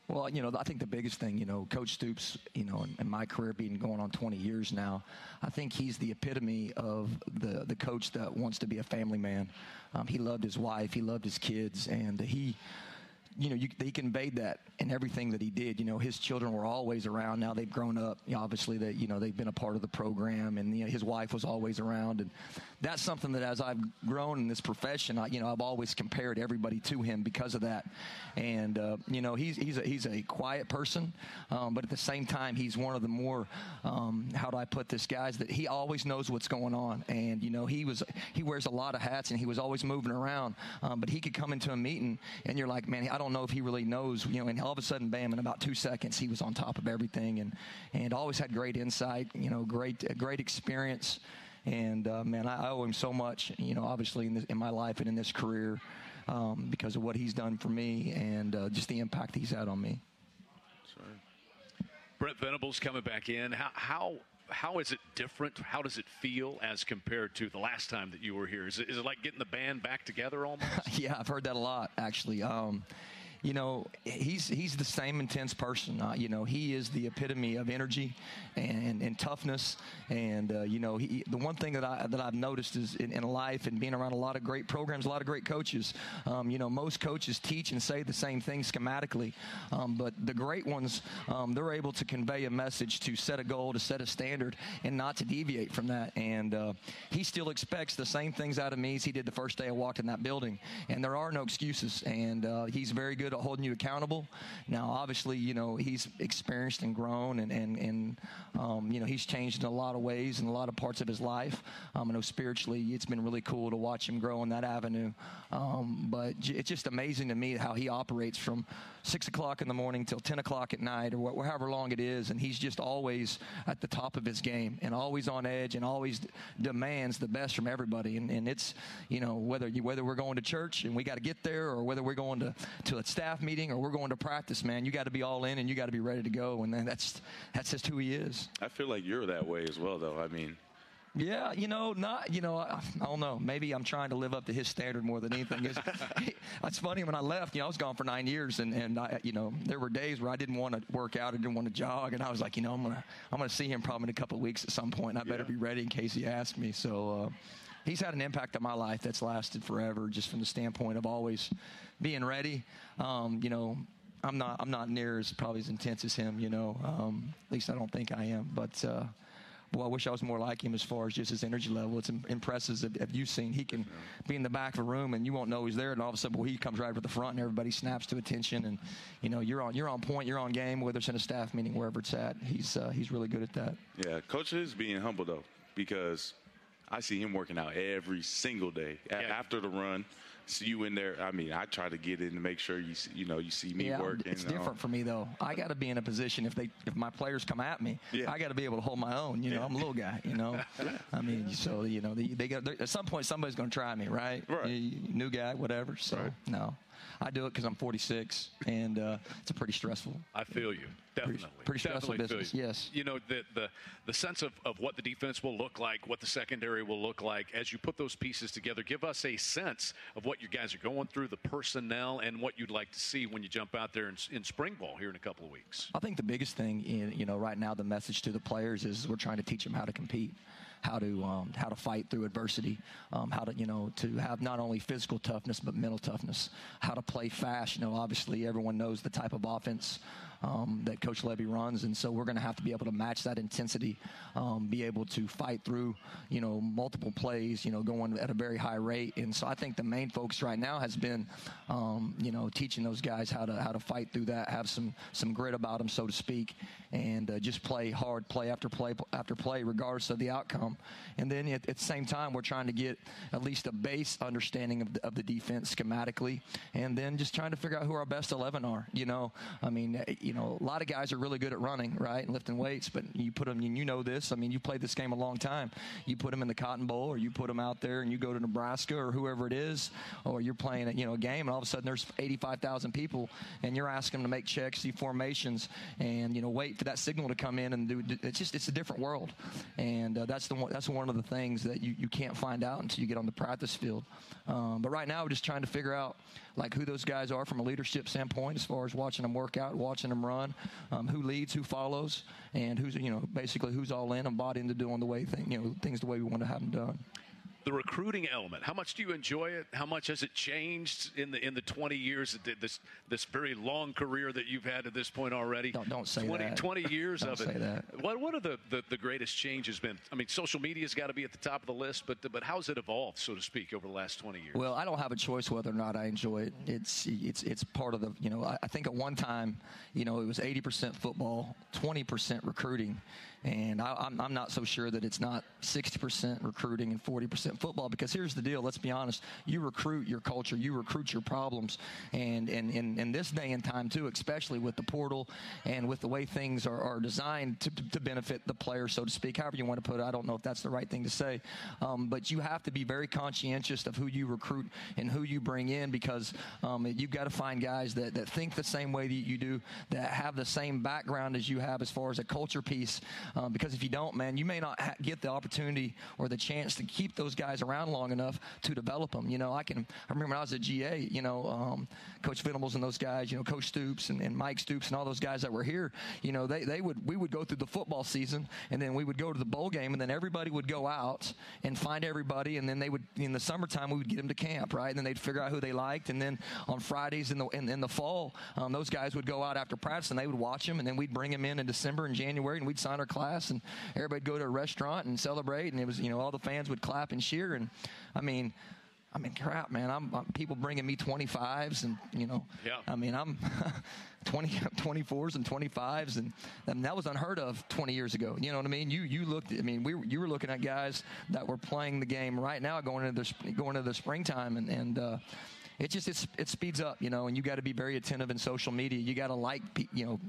Well, you know, I think the biggest thing, you know, Coach Stoops, you know, in, in, my career being going on 20 years now, I think he's the epitome of the the coach that wants to be a family man. Um, he loved his wife, he loved his kids, and he you know, you, he conveyed that in everything that he did. You know, his children were always around. Now they've grown up. You know, obviously, that you know they've been a part of the program, and you know, his wife was always around. And that's something that, as I've grown in this profession, I, you know, I've always compared everybody to him because of that. And uh, you know, he's he's a, he's a quiet person, um, but at the same time, he's one of the more um, how do I put this, guys? That he always knows what's going on, and you know, he was he wears a lot of hats, and he was always moving around. Um, but he could come into a meeting, and you're like, man, I don't don't know if he really knows, you know, and all of a sudden, bam, in about two seconds, he was on top of everything and, and always had great insight, you know, great, great experience. And, uh, man, I, owe him so much, you know, obviously in, this, in my life and in this career um, because of what he's done for me and uh, just the impact he's had on me. Sorry. Brent Venables coming back in. How, how how is it different? How does it feel as compared to the last time that you were here? Is it, is it like getting the band back together almost? [LAUGHS] yeah, I've heard that a lot actually. Um, you know, he's he's the same intense person. Uh, you know, he is the epitome of energy and, and toughness. And uh, you know, he, the one thing that I that I've noticed is in, in, life and being around a lot of great programs, a lot of great coaches. Um, you know, most coaches teach and say the same thing schematically, um, but the great ones, um, they're able to convey a message, to set a goal, to set a standard, and not to deviate from that. And uh, he still expects the same things out of me as he did the first day I walked in that building. And there are no excuses. And uh, he's very good at holding you accountable. Now, obviously, you know, he's experienced and grown, and, and, and um, you know, he's changed in a lot of ways in a lot of parts of his life. Um, I know spiritually, it's been really cool to watch him grow in that avenue. Um, but it's just amazing to me how he operates from six o'clock in the morning till 10 o'clock at night or however long it is. And he's just always at the top of his game and always on edge and always demands the best from everybody. And, and it's, you know, whether you, whether we're going to church and we got to get there or whether we're going to, to a staff meeting or we're going to practice, man, you got to be all in and you got to be ready to go. And that's, that's just who he is. I feel like you're that way as well, though. I mean, yeah, you know, not you know, I, I, don't know. Maybe I'm trying to live up to his standard more than anything. It's, [LAUGHS] [LAUGHS] it's funny when I left. You know, I was gone for nine years, and and I, you know, there were days where I didn't want to work out, I didn't want to jog, and I was like, you know, I'm gonna I'm gonna see him probably in a couple of weeks at some point, and I better yeah. be ready in case he asks me. So. Uh, he's had an impact on my life that's lasted forever, just from the standpoint of always being ready. Um, you know, I'm not I'm not near as probably as intense as him. You know, um, at least I don't think I am. But uh, well, I wish I was more like him as far as just his energy level. It's impressive. Have you seen he can be in the back of a room and you won't know he's there, and all of a sudden, well, he comes right to the front and everybody snaps to attention, and you know you're on you're on point, you're on game, whether it's in a staff meeting, wherever it's at. He's uh, he's really good at that. Yeah, coach is being humble though because I see him working out every single day yeah. after the run see you in there. I mean, I try to get in to make sure you see, you know you see me yeah, working. It's uh, different for me though. I got to be in a position if they if my players come at me, yeah. I got to be able to hold my own. You know, yeah. I'm a little guy. You know, [LAUGHS] I mean, so you know they, they got at some point somebody's going to try me, right? Right. New guy, whatever. So right. no. I do it because I'm 46, and uh, it's a pretty stressful. I feel you. Definitely. Pretty, pretty stressful Definitely business, yes. You know, the, the, the sense of, of what the defense will look like, what the secondary will look like, as you put those pieces together, give us a sense of what you guys are going through, the personnel, and what you'd like to see when you jump out there in, in spring ball here in a couple of weeks. I think the biggest thing, in, you know, right now, the message to the players is we're trying to teach them how to compete how to um, how to fight through adversity, um, how to you know to have not only physical toughness but mental toughness, how to play fast. You know, obviously everyone knows the type of offense um, that Coach Lebby runs, and so we're going to have to be able to match that intensity, um, be able to fight through, you know, multiple plays, you know, going at a very high rate. And so I think the main focus right now has been, um, you know, teaching those guys how to how to fight through that, have some some grit about them, so to speak, and uh, just play hard, play after play after play, regardless of the outcome. And then at, at the same time, we're trying to get at least a base understanding of the, of the defense schematically, and then just trying to figure out who our best eleven are. You know, I mean you know, a lot of guys are really good at running, right, and lifting weights, but you put them, and you know this. I mean, you played this game a long time. You put them in the Cotton Bowl, or you put them out there, and you go to Nebraska or whoever it is, or you're playing, you know, a game, and all of a sudden there's 85,000 people, and you're asking them to make checks, see formations, and you know, wait for that signal to come in, and do. It's just it's a different world, and uh, that's the one, that's one of the things that you you can't find out until you get on the practice field. Um, but right now, we're just trying to figure out like who those guys are from a leadership standpoint, as far as watching them work out, watching them run, um, who leads, who follows, and who's you know basically who's all in and bought into doing the way thing you know things the way we want to have them done the recruiting element. How much do you enjoy it? How much has it changed in the in the 20 years this this very long career that you've had at this point already? Don't, don't say 20, that. 20 years [LAUGHS] of it. What what are the, the, the greatest changes been? I mean, social media's got to be at the top of the list, but but how's it evolved, so to speak, over the last 20 years? Well, I don't have a choice whether or not I enjoy it. It's it's it's part of the you know I, I think at one time you know it was 80% football, 20% recruiting and I, am I'm, I'm not so sure that it's not 60% recruiting and 40% football because here's the deal. Let's be honest. You recruit your culture, you recruit your problems. And in, in this day and time, too, especially with the portal and with the way things are, are designed to, to, benefit the player, so to speak, however you want to put it. I don't know if that's the right thing to say. Um, but you have to be very conscientious of who you recruit and who you bring in because um, you've got to find guys that, that think the same way that you do, that have the same background as you have as far as a culture piece. Um, because if you don't, man, you may not ha- get the opportunity or the chance to keep those guys around long enough to develop them. You know, I can. I remember when I was at GA. You know, um, Coach Venables and those guys. You know, Coach Stoops and, and Mike Stoops and all those guys that were here. You know, they they would we would go through the football season and then we would go to the bowl game and then everybody would go out and find everybody and then they would in the summertime we would get them to camp right and then they'd figure out who they liked and then on Fridays in the in, in the fall um, those guys would go out after practice and they would watch them and then we'd bring them in in December and January and we'd sign our class and everybody'd go to a restaurant and celebrate and it was you know all the fans would clap and cheer and I mean I mean, crap, man. I'm, I'm, people bringing me 25s, and you know, yeah. I mean, I'm [LAUGHS] 20, 24s and 25s, and, and that was unheard of 20 years ago. You know what I mean? You you looked. I mean, we were, you were looking at guys that were playing the game right now, going into the going into the springtime, and and. Uh, it just it speeds up, you know, and you got to be very attentive in social media. You got to like, you know,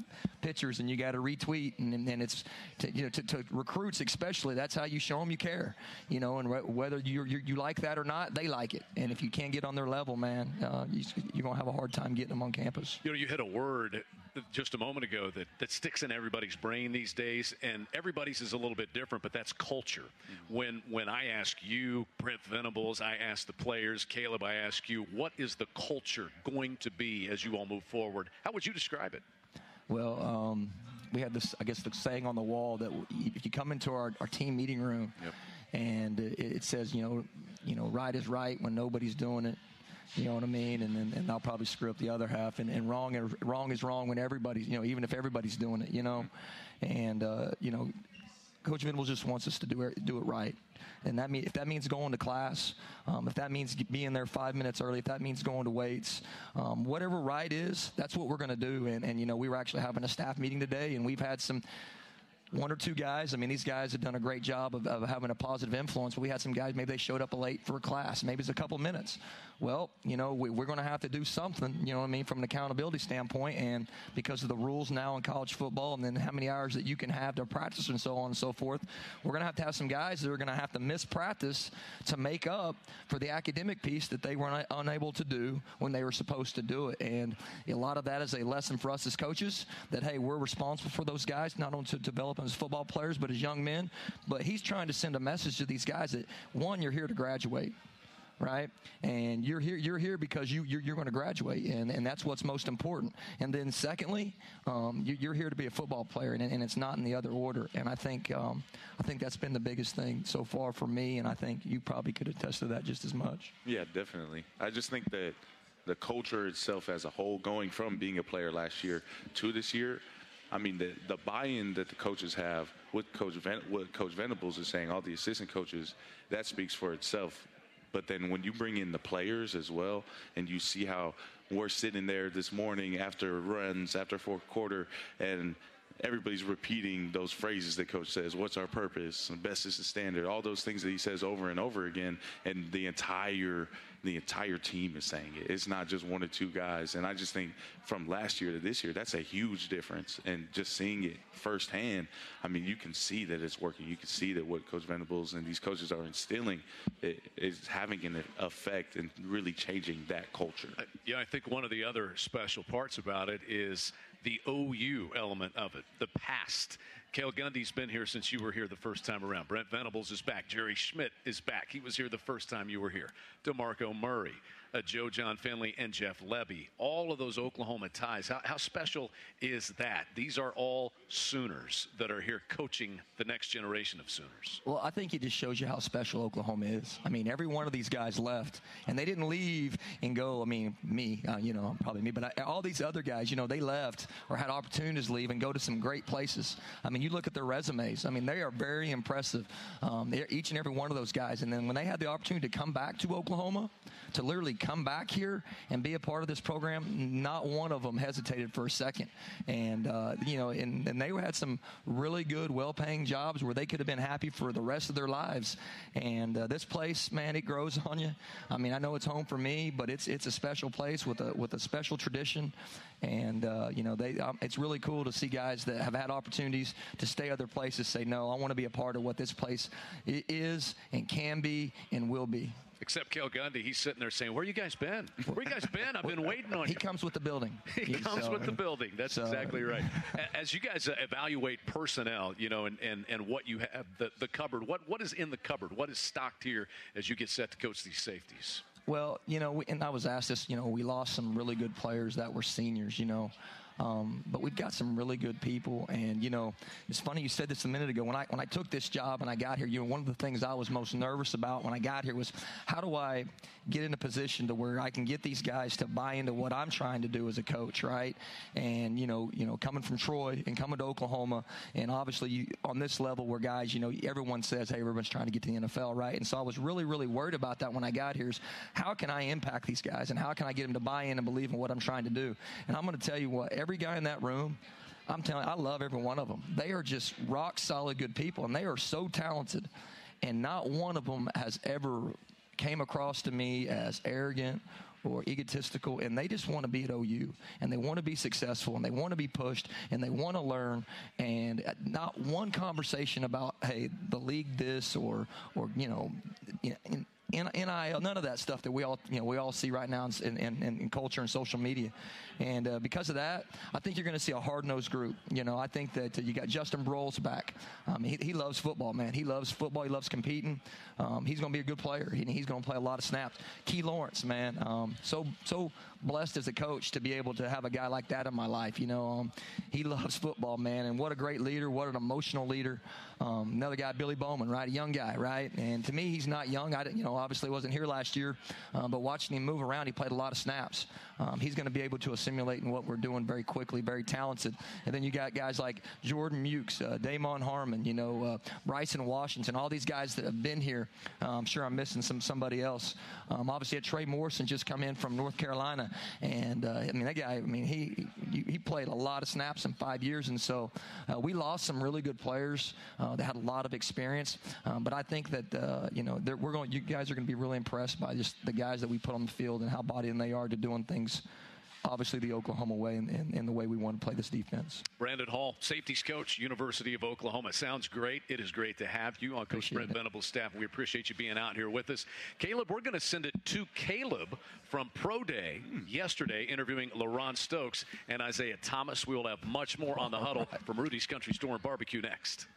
pictures and you got to retweet, and, and, it's to, you know to, to, recruits especially. That's how you show them you care, you know, and re- whether you you like that or not, they like it. And if you can't get on their level, man, uh, you, you're gonna have a hard time getting them on campus. You know, you hit a word just a moment ago that, that sticks in everybody's brain these days, and everybody's is a little bit different, but that's culture. Mm-hmm. When when I ask you, Brent Venables, I ask the players, Caleb, I ask you, what is the culture going to be as you all move forward? How would you describe it? Well, um, we had this, I guess, the saying on the wall that if you come into our, our team meeting room yep. and it, it says, you know, you know, right is right when nobody's doing it you know what I mean? And then and I'll probably screw up the other half. And, and wrong wrong is wrong when everybody's you know even if everybody's doing it, you know. And uh, you know, Coach Venables just wants us to do it do it right. And that mean if that means going to class, um, if that means being there five minutes early, if that means going to weights, um, whatever right is, that's what we're going to do. And, and you know, we were actually having a staff meeting today, and we've had some one or two guys. I mean, these guys have done a great job of, of, having a positive influence. We had some guys, maybe they showed up late for a class. Maybe it's a couple minutes. Well, you know, we, are going to have to do something, you know what I mean, from an accountability standpoint. And because of the rules now in college football and then how many hours that you can have to practice and so on and so forth, we're going to have to have some guys that are going to have to miss practice to make up for the academic piece that they were unable to do when they were supposed to do it. And a lot of that is a lesson for us as coaches that, hey, we're responsible for those guys, not only to develop as football players, but as young men. But he's trying to send a message to these guys that, one, you're here to graduate right? And you're here, you're here because you, you're, you're going to graduate, and, and that's what's most important. And then secondly, um, you, are here to be a football player, and, and, it's not in the other order. And I think, um, I think that's been the biggest thing so far for me, and I think you probably could attest to that just as much. Yeah, definitely. I just think that the culture itself as a whole, going from being a player last year to this year, I mean, the, the buy-in that the coaches have, what Coach, Ven- what Coach Venables is saying, all the assistant coaches, that speaks for itself. But then when you bring in the players as well, and you see how we're sitting there this morning after runs, after fourth quarter, and everybody's repeating those phrases that coach says what's our purpose? Best is the standard. All those things that he says over and over again and the entire the entire team is saying it. It's not just one or two guys. And i just think from last year to this year that's a huge difference and just seeing it firsthand i mean you can see that it's working you can see that what coach venables and these coaches are instilling is having an effect and really changing that culture uh, yeah i think one of the other special parts about it is the OU element of it, the past. Cale Gundy's been here since you were here the first time around. Brent Venables is back. Jerry Schmidt is back. He was here the first time you were here. DeMarco Murray uh, Joe Jon Finley and Jeff Lebby. All of those Oklahoma ties. How, how special is that? These are all Sooners that are here coaching the next generation of Sooners. Well, I think it just shows you how special Oklahoma is. I mean, every one of these guys left, and they didn't leave and go. I mean, me, uh, you know, probably me, but I, all these other guys, you know, they left or had opportunities to leave and go to some great places. I mean, you look at their resumes. I mean, they are very impressive. Um, each and every one of those guys. And then when they had the opportunity to come back to Oklahoma, to literally come back here and be a part of this program, not one of them hesitated for a second. And, uh, you know, and, and they had some really good, well paying jobs where they could have been happy for the rest of their lives. And uh, this place, man, it grows on you. I mean, I know it's home for me, but it's, it's a special place with a, with a special tradition. And, uh, you know, they, um, it's really cool to see guys that have had opportunities to stay other places say, no, I want to be a part of what this place is and can be and will be Except Cale Gundy, he's sitting there saying, "Where you guys been? Where you guys been? I've been [LAUGHS] waiting on He you." comes with the building. [LAUGHS] He comes So- with the building. That's so- exactly right. [LAUGHS] As you guys uh, evaluate personnel, you know, and, and, and what you have, the, the cupboard, what, what is in the cupboard? What is stocked here as you get set to coach these safeties? Well, you know, we, and I was asked this. You know, we lost some really good players that were seniors. You know, um, but we've got some really good people. And you know, it's funny you said this a minute ago. When I when I took this job and I got here, you know, one of the things I was most nervous about when I got here was how do I get in a position to where I can get these guys to buy into what I'm trying to do as a coach, right? And you know, you know, coming from Troy and coming to Oklahoma, and obviously you, on this level where guys, you know, everyone says, hey, everyone's trying to get to the NFL, right? And so I was really, really worried about that when I got here. Is how can I impact these guys and how can I get them to buy in and believe in what I'm trying to do? And I'm going to tell you what, every guy in that room. I'm telling you, I love every one of them. They are just rock solid good people, and they are so talented. And not one of them has ever came across to me as arrogant or egotistical and they just want to be at OU and they want to be successful and they want to be pushed and they want to learn and uh, not one conversation about hey the league this or or you know you know, NIL, none of that stuff that we all, you know, we all see right now in, in, in, culture and social media. And uh, because of that, I think you're going to see a hard-nosed group. You know, I think that uh, you got Justin Broiles back. Um, he, he loves football, man. He loves football. He loves competing. Um, he's going to be a good player. He, he's going to play a lot of snaps. Key Lawrence, man. Um, so so blessed as a coach to be able to have a guy like that in my life. You know, um, he loves football, man. And what a great leader. What an emotional leader. Um, another guy, Billy Bowman, right? A young guy, right? And to me, he's not young. I, you know, obviously wasn't here last year, um, but watching him move around, he played a lot of snaps. Um, he's going to be able to assimilate in what we're doing very quickly, very talented. And then you got guys like Jordan Mukes, uh, Damon Harmon, you know, uh, Bryson Washington, all these guys that have been here. Uh, I'm sure I'm missing some somebody else. Um, obviously, had Trey Morrison just come in from North Carolina, and uh, I mean that guy. I mean he he played a lot of snaps in five years, and so uh, we lost some really good players uh, that had a lot of experience. Um, but I think that uh, you know we're going. You guys are going to be really impressed by just the guys that we put on the field and how in they are to doing things. Obviously, the Oklahoma way and, and, and the way we want to play this defense. Brandon Hall, safeties coach, University of Oklahoma. Sounds great. It is great to have you on Coach Brent Venables' staff. We appreciate you being out here with us. Caleb, we're going to send it to Caleb from Pro Day yesterday, interviewing LaRon Stokes and Isaiah Thomas. We will have much more on the huddle [LAUGHS] from Rudy's Country Store and Barbecue next.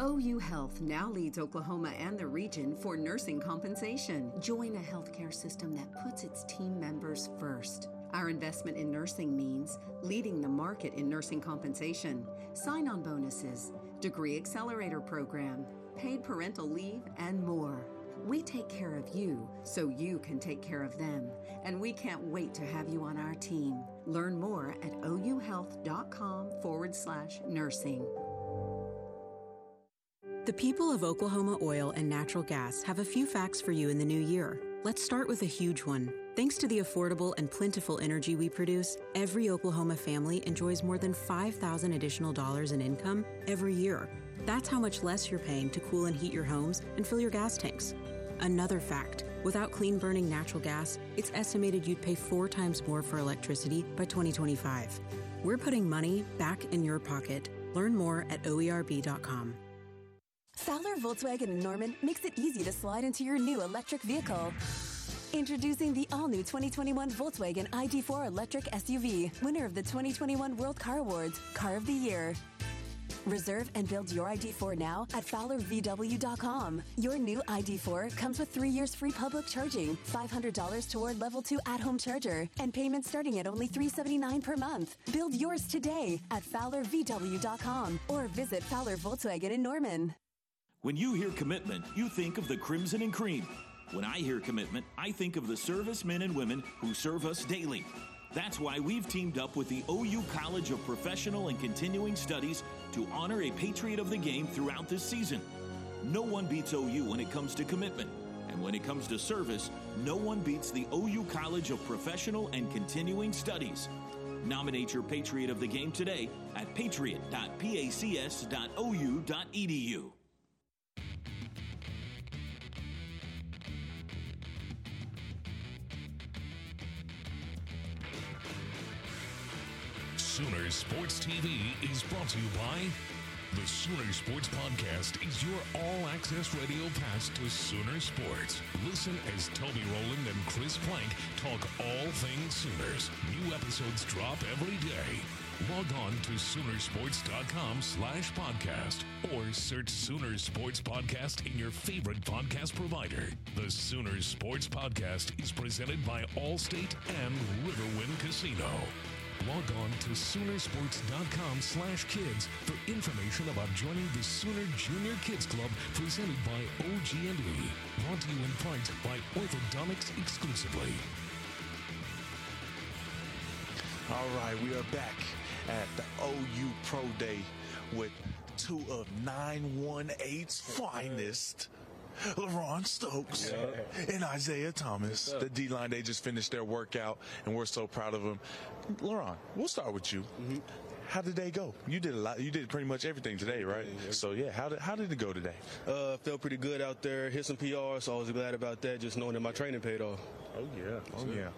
OU Health now leads Oklahoma and the region for nursing compensation. Join a healthcare system that puts its team members first. Our investment in nursing means leading the market in nursing compensation, sign on bonuses, degree accelerator program, paid parental leave, and more. We take care of you so you can take care of them, and we can't wait to have you on our team. Learn more at ouhealth.com forward slash nursing. The people of Oklahoma Oil and Natural Gas have a few facts for you in the new year. Let's start with a huge one. Thanks to the affordable and plentiful energy we produce, every Oklahoma family enjoys more than 5,000 additional dollars in income every year. That's how much less you're paying to cool and heat your homes and fill your gas tanks. Another fact without clean burning natural gas, it's estimated you'd pay four times more for electricity by 2025. We're putting money back in your pocket. Learn more at oerb.com. Fowler Volkswagen in Norman makes it easy to slide into your new electric vehicle. Introducing the all-new 2021 Volkswagen ID4 electric SUV, winner of the 2021 World Car Awards, Car of the Year. Reserve and build your ID4 now at FowlerVW.com. Your new ID4 comes with three years free public charging, $500 toward level 2 at-home charger, and payments starting at only 379 per month. Build yours today at FowlerVW.com or visit Fowler Volkswagen in Norman. When you hear commitment, you think of the Crimson and Cream. When I hear commitment, I think of the servicemen and women who serve us daily. That's why we've teamed up with the OU College of Professional and Continuing Studies to honor a patriot of the game throughout this season. No one beats OU when it comes to commitment. And when it comes to service, no one beats the OU College of Professional and Continuing Studies. Nominate your Patriot of the Game today at patriot.pacs.ou.edu. Sooners Sports TV is brought to you by The Sooner Sports Podcast is your all access radio pass to Sooner Sports. Listen as Toby Rowland and Chris Plank talk all things Sooners. New episodes drop every day. Log on to Soonersports.com slash podcast or search Sooner Sports Podcast in your favorite podcast provider. The Sooner Sports Podcast is presented by Allstate and Riverwind Casino. Log on to Soonersports.com slash kids for information about joining the Sooner Junior Kids Club presented by OG&E. Brought to you in part by Orthodontics exclusively. All right, we are back at the OU Pro Day with two of 918's finest. LaRon Stokes Yeah. and Isaiah Thomas. The D line, they just finished their workout, and we're so proud of them. LaRon, we'll start with you. How did they go? You did a lot. You did pretty much everything today, right? So yeah, how did how did it go today? Uh, felt pretty good out there. Hit some PRs, so I was glad about that. Just knowing that my training paid off. Oh yeah, oh yeah.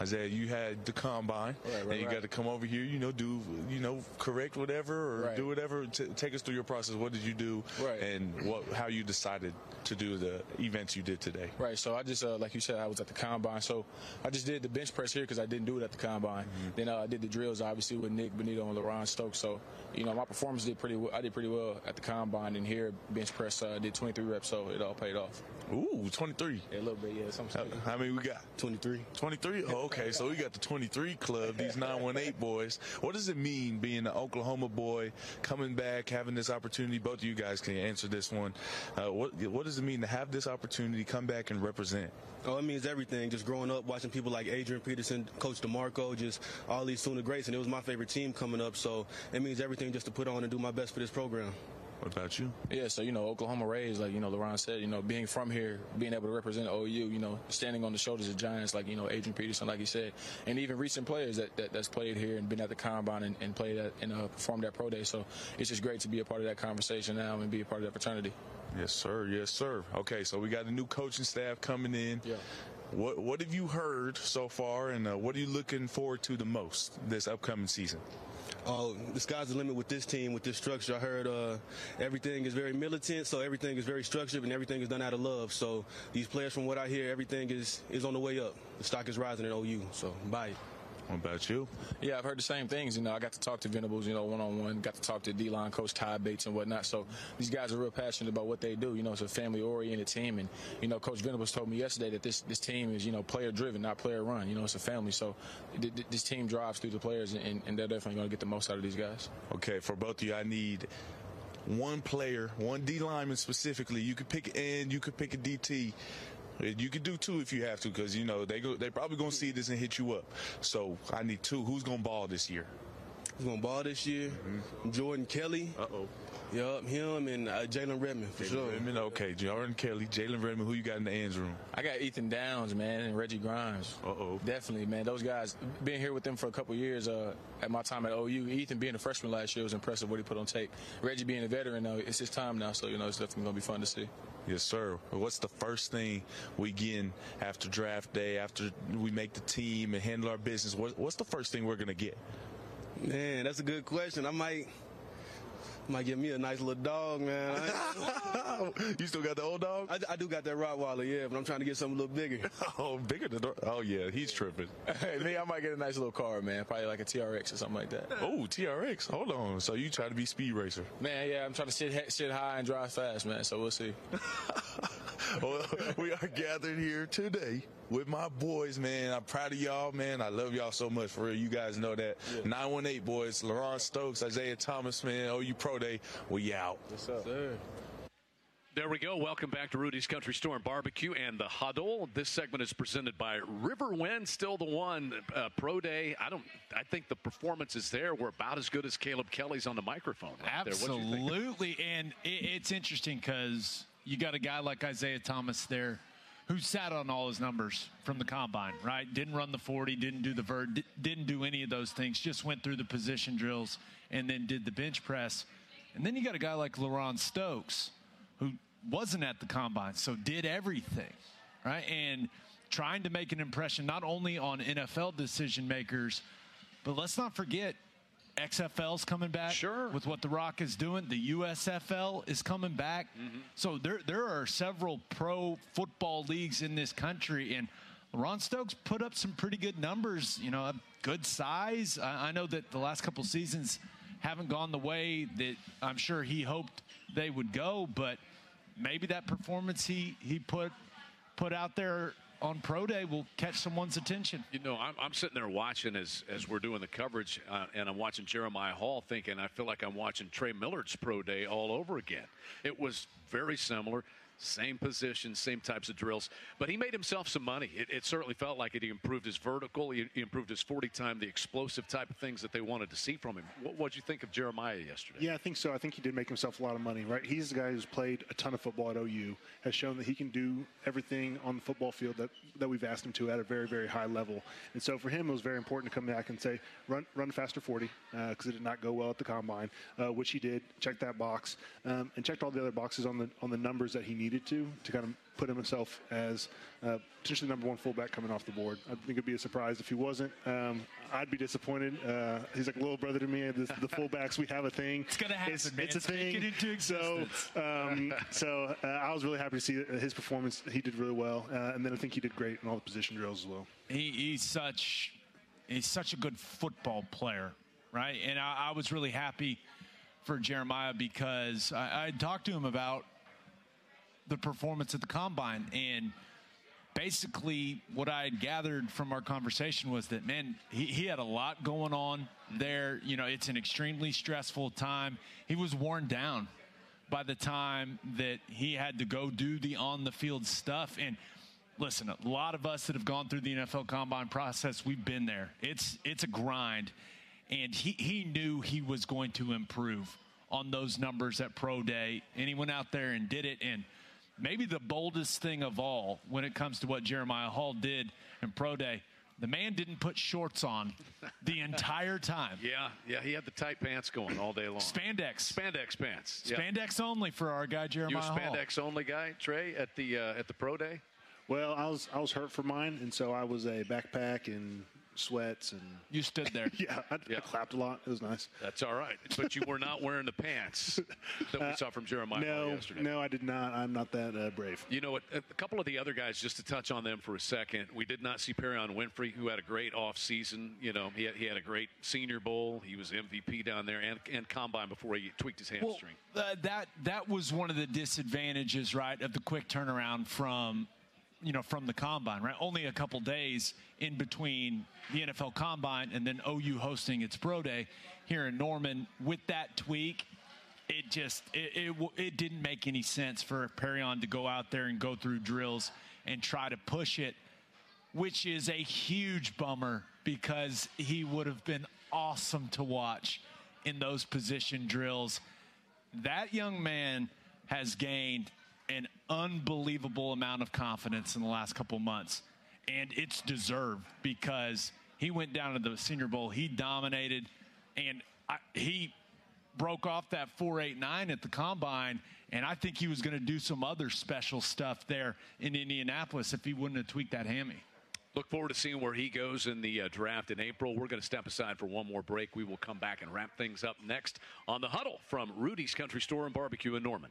Isaiah, you had the combine, Right, right, and you right. got to come over here. You know, do you know correct whatever or do whatever. T- take us through your process. What did you do, Right. and what how you decided to do the events you did today? Right. So I just, uh, like you said, I was at the combine. So I just did the bench press here because I didn't do it at the combine. Then uh, I did the drills, obviously, with Nick Bonitto and LaRon Stokes. So, you know, my performance did pretty well. I did pretty well at the combine. And here, bench press, uh, I did 23 reps, so it all paid off. Ooh, 23. Yeah, a little bit, yeah. Some How, how many we got? 23. 23? Oh, okay. So we got the 23 club, these [LAUGHS] 918 boys. What does it mean being an Oklahoma boy, coming back, having this opportunity? Both of you guys can answer this one. Uh, what, what does it mean to have this opportunity, come back and represent? Oh, it means everything. Just growing up, watching people like Adrian Peterson, Coach DeMarco, just all these Sooner greats, and it was my favorite team coming up. So it means everything just to put on and do my best for this program. What about you? Yeah, so you know, Oklahoma raised, like you know, LaRon said, you know, being from here, being able to represent OU, you know, standing on the shoulders of giants like you know Adrian Peterson, like he said, and even recent players that, that that's played here and been at the combine and, and played at and uh, performed at pro day. So it's just great to be a part of that conversation now and be a part of that fraternity. Yes, sir. Yes, sir. Okay, so we got a new coaching staff coming in. Yeah. What What have you heard so far, and uh, what are you looking forward to the most this upcoming season? Oh, the sky's the limit with this team, with this structure. I heard uh, everything is very militant, so everything is very structured, and everything is done out of love. So these players, from what I hear, everything is is on the way up. The stock is rising at OU. So it. What about you? Yeah, I've heard the same things. You know, I got to talk to Venables, you know, one on one. Got to talk to D-line coach Todd Bates and whatnot. So these guys are real passionate about what they do. You know, it's a family-oriented team, and you know, Coach Venables told me yesterday that this this team is you know player-driven, not player-run. You know, it's a family. So th- th- this team drives through the players, and, and they're definitely going to get the most out of these guys. Okay, for both of you, I need one player, one D lineman specifically. You could pick an end, you could pick a DT. You could do two if you have to, because you know they go, they probably gonna see this and hit you up. So I need two. Who's gonna ball this year? Who's gonna ball this year? Jordan Kelley. Uh oh. Yup, him and uh, Jalen Redmond for Jalen sure. Redmond, okay. Jordan Kelley, Jalen Redmond. Who you got in the ends room? I got Ethan Downs, man, and Reggie Grimes. Uh oh. Definitely, man. Those guys, being here with them for a couple years uh, at my time at OU, Ethan being a freshman last year was impressive what he put on tape. Reggie being a veteran, though, it's his time now, so, you know, it's definitely going to be fun to see. Yes, sir. What's the first thing we get after draft day, after we make the team and handle our business? What, what's the first thing we're gonna get? Man, that's a good question. I might might get me a nice little dog, man. [LAUGHS] you still got the old dog? I, I do got that Rottweiler, yeah, but I'm trying to get something a little bigger. [LAUGHS] oh, bigger than oh yeah, he's tripping. Me, I might get a nice little car, man. Probably like a TRX or something like that. Oh, TRX. Hold on. So you try to be speed racer? Man, yeah, I'm trying to sit sit high and drive fast, man. So we'll see. [LAUGHS] [LAUGHS] well, we are gathered here today with my boys, man. I'm proud of y'all, man. I love y'all so much. For real, you guys know that. 918 boys, LaRon Stokes, Isaiah Thomas, man. OU Pro Day. We out. What's up? There we go. Welcome back to Rudy's Country Store and Barbecue and the Huddle. This segment is presented by Riverwind, still the one. Uh, Pro Day. I don't. I think the performances there were about as good as Caleb Kelly's on the microphone. Right there. What'd you think? Absolutely, and it, it's interesting because you got a guy like Isaiah Thomas there who sat on all his numbers from the combine, right? Didn't run the 40, didn't do the vert, di- didn't do any of those things, just went through the position drills and then did the bench press. And then you got a guy like LaRon Stokes who wasn't at the combine, so did everything, right? And trying to make an impression not only on NFL decision makers, but let's not forget XFL's coming back. Sure. With what The Rock is doing, the USFL is coming back. Mm-hmm. So there there are several pro football leagues in this country, and Ron Stokes put up some pretty good numbers. You know, a good size. I, I know that the last couple seasons haven't gone the way that I'm sure he hoped they would go, but maybe that performance he he put put out there on pro day will catch someone's attention. You know, I'm, I'm sitting there watching as as we're doing the coverage, uh, and I'm watching Jeremiah Hall, thinking I feel like I'm watching Trey Millard's pro day all over again. It was very similar. Same position, same types of drills, but he made himself some money. It, it certainly felt like it. He improved his vertical, he, he, improved his 40 time, the explosive type of things that they wanted to see from him. What did you think of Jeremiah yesterday? Yeah, I think so. I think he did make himself a lot of money, right? He's the guy who's played a ton of football at OU, has shown that he can do everything on the football field that, that we've asked him to at a very, very high level. And so for him, it was very important to come back and say, run, run faster 40, because uh, it did not go well at the combine, uh, which he did. Checked that box um, and checked all the other boxes on the on the numbers that he needed to to kind of put himself as uh, potentially number one fullback coming off the board. I think it'd be a surprise if he wasn't. Um, I'd be disappointed. Uh, he's like a little brother to me. The, the fullbacks, we have a thing. It's gonna happen. It's, it's a thing. it into so, um, so uh, I was really happy to see his performance. He did really well, uh, and then I think he did great in all the position drills as well. He, he's such he's such a good football player, right? And I, I was really happy for Jeremiah because I, I talked to him about the performance at the combine. And basically what I had gathered from our conversation was that man he, he had a lot going on there. You know it's an extremely stressful time. He was worn down by the time that he had to go do the on the field stuff. And listen a lot of us that have gone through the NFL combine process we've been there. It's it's a grind. And he, he knew he was going to improve on those numbers at pro day. And he went out there and did it. And maybe the boldest thing of all when it comes to what Jeremiah Hall did in Pro Day. The man didn't put shorts on the [LAUGHS] entire time. Yeah, yeah, he had the tight pants going all day long. Spandex, spandex pants. Yeah. Spandex only for our guy Jeremiah You a spandex Hall. only guy, Trey, at the uh, at the pro day. Well, I was I was hurt for mine, and so I was a backpack and sweats and you stood there. [LAUGHS] yeah, I, I, clapped a lot. It was nice. That's all right, but you were not wearing the pants [LAUGHS] that we saw from Jeremiah no, yesterday. No, I did not. I'm not that uh, brave. You know what? A couple of the other guys, just to touch on them for a second, we did not see Perrion Winfrey, who had a great off season. You know, he had, he had a great Senior Bowl. He was MVP down there and, and combine before he tweaked his hamstring. Well, uh, that that was one of the disadvantages, right, of the quick turnaround from you know, from the combine, right? Only a couple days in between the NFL combine and then OU hosting its pro day here in Norman. With that tweak, it just it, it, it didn't make any sense for Perrion to go out there and go through drills and try to push it, which is a huge bummer because he would have been awesome to watch in those position drills. That young man has gained an unbelievable amount of confidence in the last couple months. And it's deserved because he went down to the Senior Bowl. He dominated, and I, he broke off that 489 at the combine. And I think he was going to do some other special stuff there in Indianapolis if he wouldn't have tweaked that hammy. Look forward to seeing where he goes in the uh, draft in April. We're going to step aside for one more break. We will come back and wrap things up next on the huddle from Rudy's Country Store and Barbecue in Norman.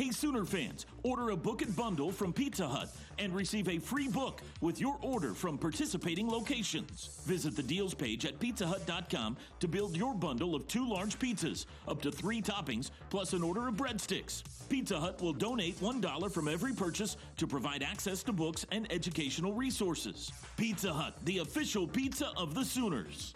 Hey Sooner fans, order a book and bundle from Pizza Hut and receive a free book with your order from participating locations. Visit the deals page at pizzahut.com to build your bundle of two large pizzas, up to three toppings, plus an order of breadsticks. Pizza Hut will donate $1 from every purchase to provide access to books and educational resources. Pizza Hut, the official pizza of the Sooners.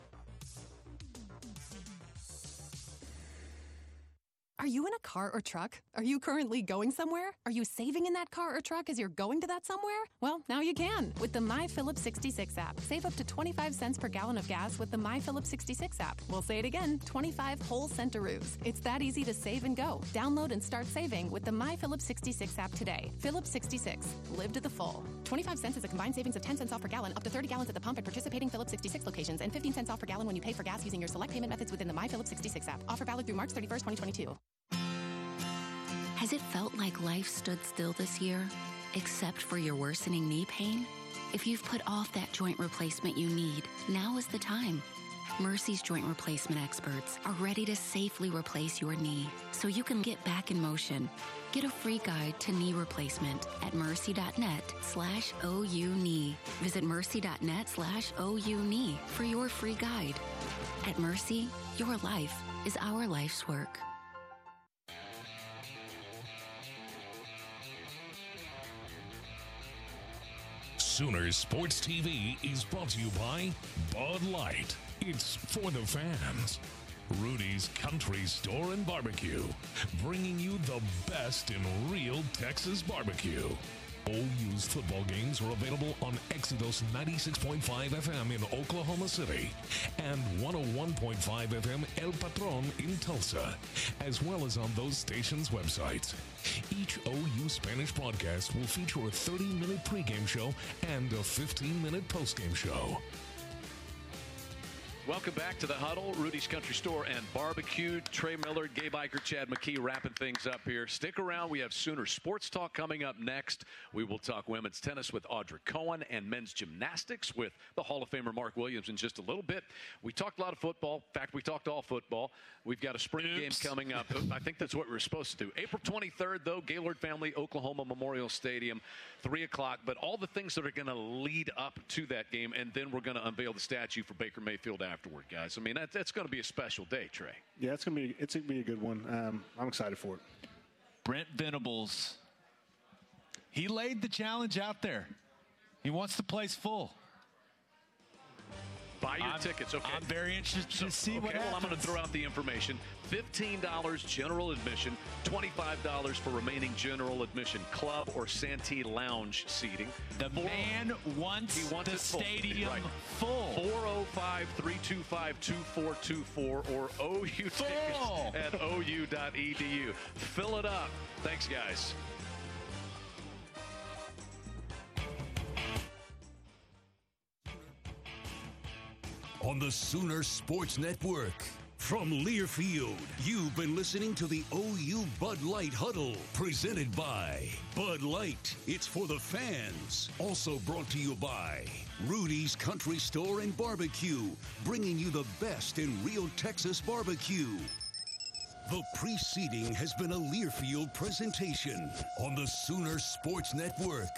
Are you in a car or truck? Are you currently going somewhere? Are you saving in that car or truck as you're going to that somewhere? Well, now you can with the My Phillips 66 app. Save up to 25 cents per gallon of gas with the My Phillips 66 app. We'll say it again 25 whole centaroos. It's that easy to save and go. Download and start saving with the My Phillips 66 app today. Phillips 66. Live to the full. 25 cents is a combined savings of 10 cents off per gallon, up to 30 gallons at the pump at participating Phillips 66 locations, and 15 cents off per gallon when you pay for gas using your select payment methods within the My Phillips 66 app. Offer valid through March 31st, 2022. Has it felt like life stood still this year, except for your worsening knee pain? If you've put off that joint replacement you need, now is the time. Mercy's joint replacement experts are ready to safely replace your knee so you can get back in motion. Get a free guide to knee replacement at mercy.net slash OU knee. Visit mercy.net slash OU knee for your free guide. At Mercy, your life is our life's work. Sooner Sports TV is brought to you by Bud Light. It's for the fans. Rudy's Country Store and Barbecue, bringing you the best in real Texas barbecue. OU's football games are available on Exodus 96.5 FM in Oklahoma City and 101.5 FM El Patron in Tulsa, as well as on those stations' websites. Each OU Spanish broadcast will feature a 30 minute pregame show and a 15 minute postgame show. Welcome back to the huddle. Rudy's Country Store and Barbecue. Trey Miller, Gabe Ikard, Chad McKee wrapping things up here. Stick around. We have Sooner Sports Talk coming up next. We will talk women's tennis with Audra Cohen and men's gymnastics with the Hall of Famer Mark Williams in just a little bit. We talked a lot of football. In fact, we talked all football. We've got a spring Oops. game coming up. [LAUGHS] I think that's what we are supposed to do. April 23rd, though, Gaylord Family, Oklahoma Memorial Stadium, 3 o'clock. But all the things that are going to lead up to that game, and then we're going to unveil the statue for Baker Mayfield afterward, guys. I mean, that, that's going to be a special day, Trey. Yeah, it's going to be it's going to be a good one. Um, I'm excited for it. Brent Venables, he laid the challenge out there. He wants the place full. Buy your I'm, tickets. Okay. I'm very interested so, to see okay, what well, happens. I'm going to throw out the information. $15 general admission, $25 for remaining general admission, club or Santee lounge seating. The Four, man wants, he wants the full. stadium right. full. 405 325 2424 or OU tickets [LAUGHS] at OU.edu. Fill it up. Thanks, guys. on the Sooner Sports Network. From Learfield, you've been listening to the OU Bud Light Huddle, presented by Bud Light. It's for the fans. Also brought to you by Rudy's Country Store and Barbecue, bringing you the best in real Texas barbecue. The preceding has been a Learfield presentation on the Sooner Sports Network.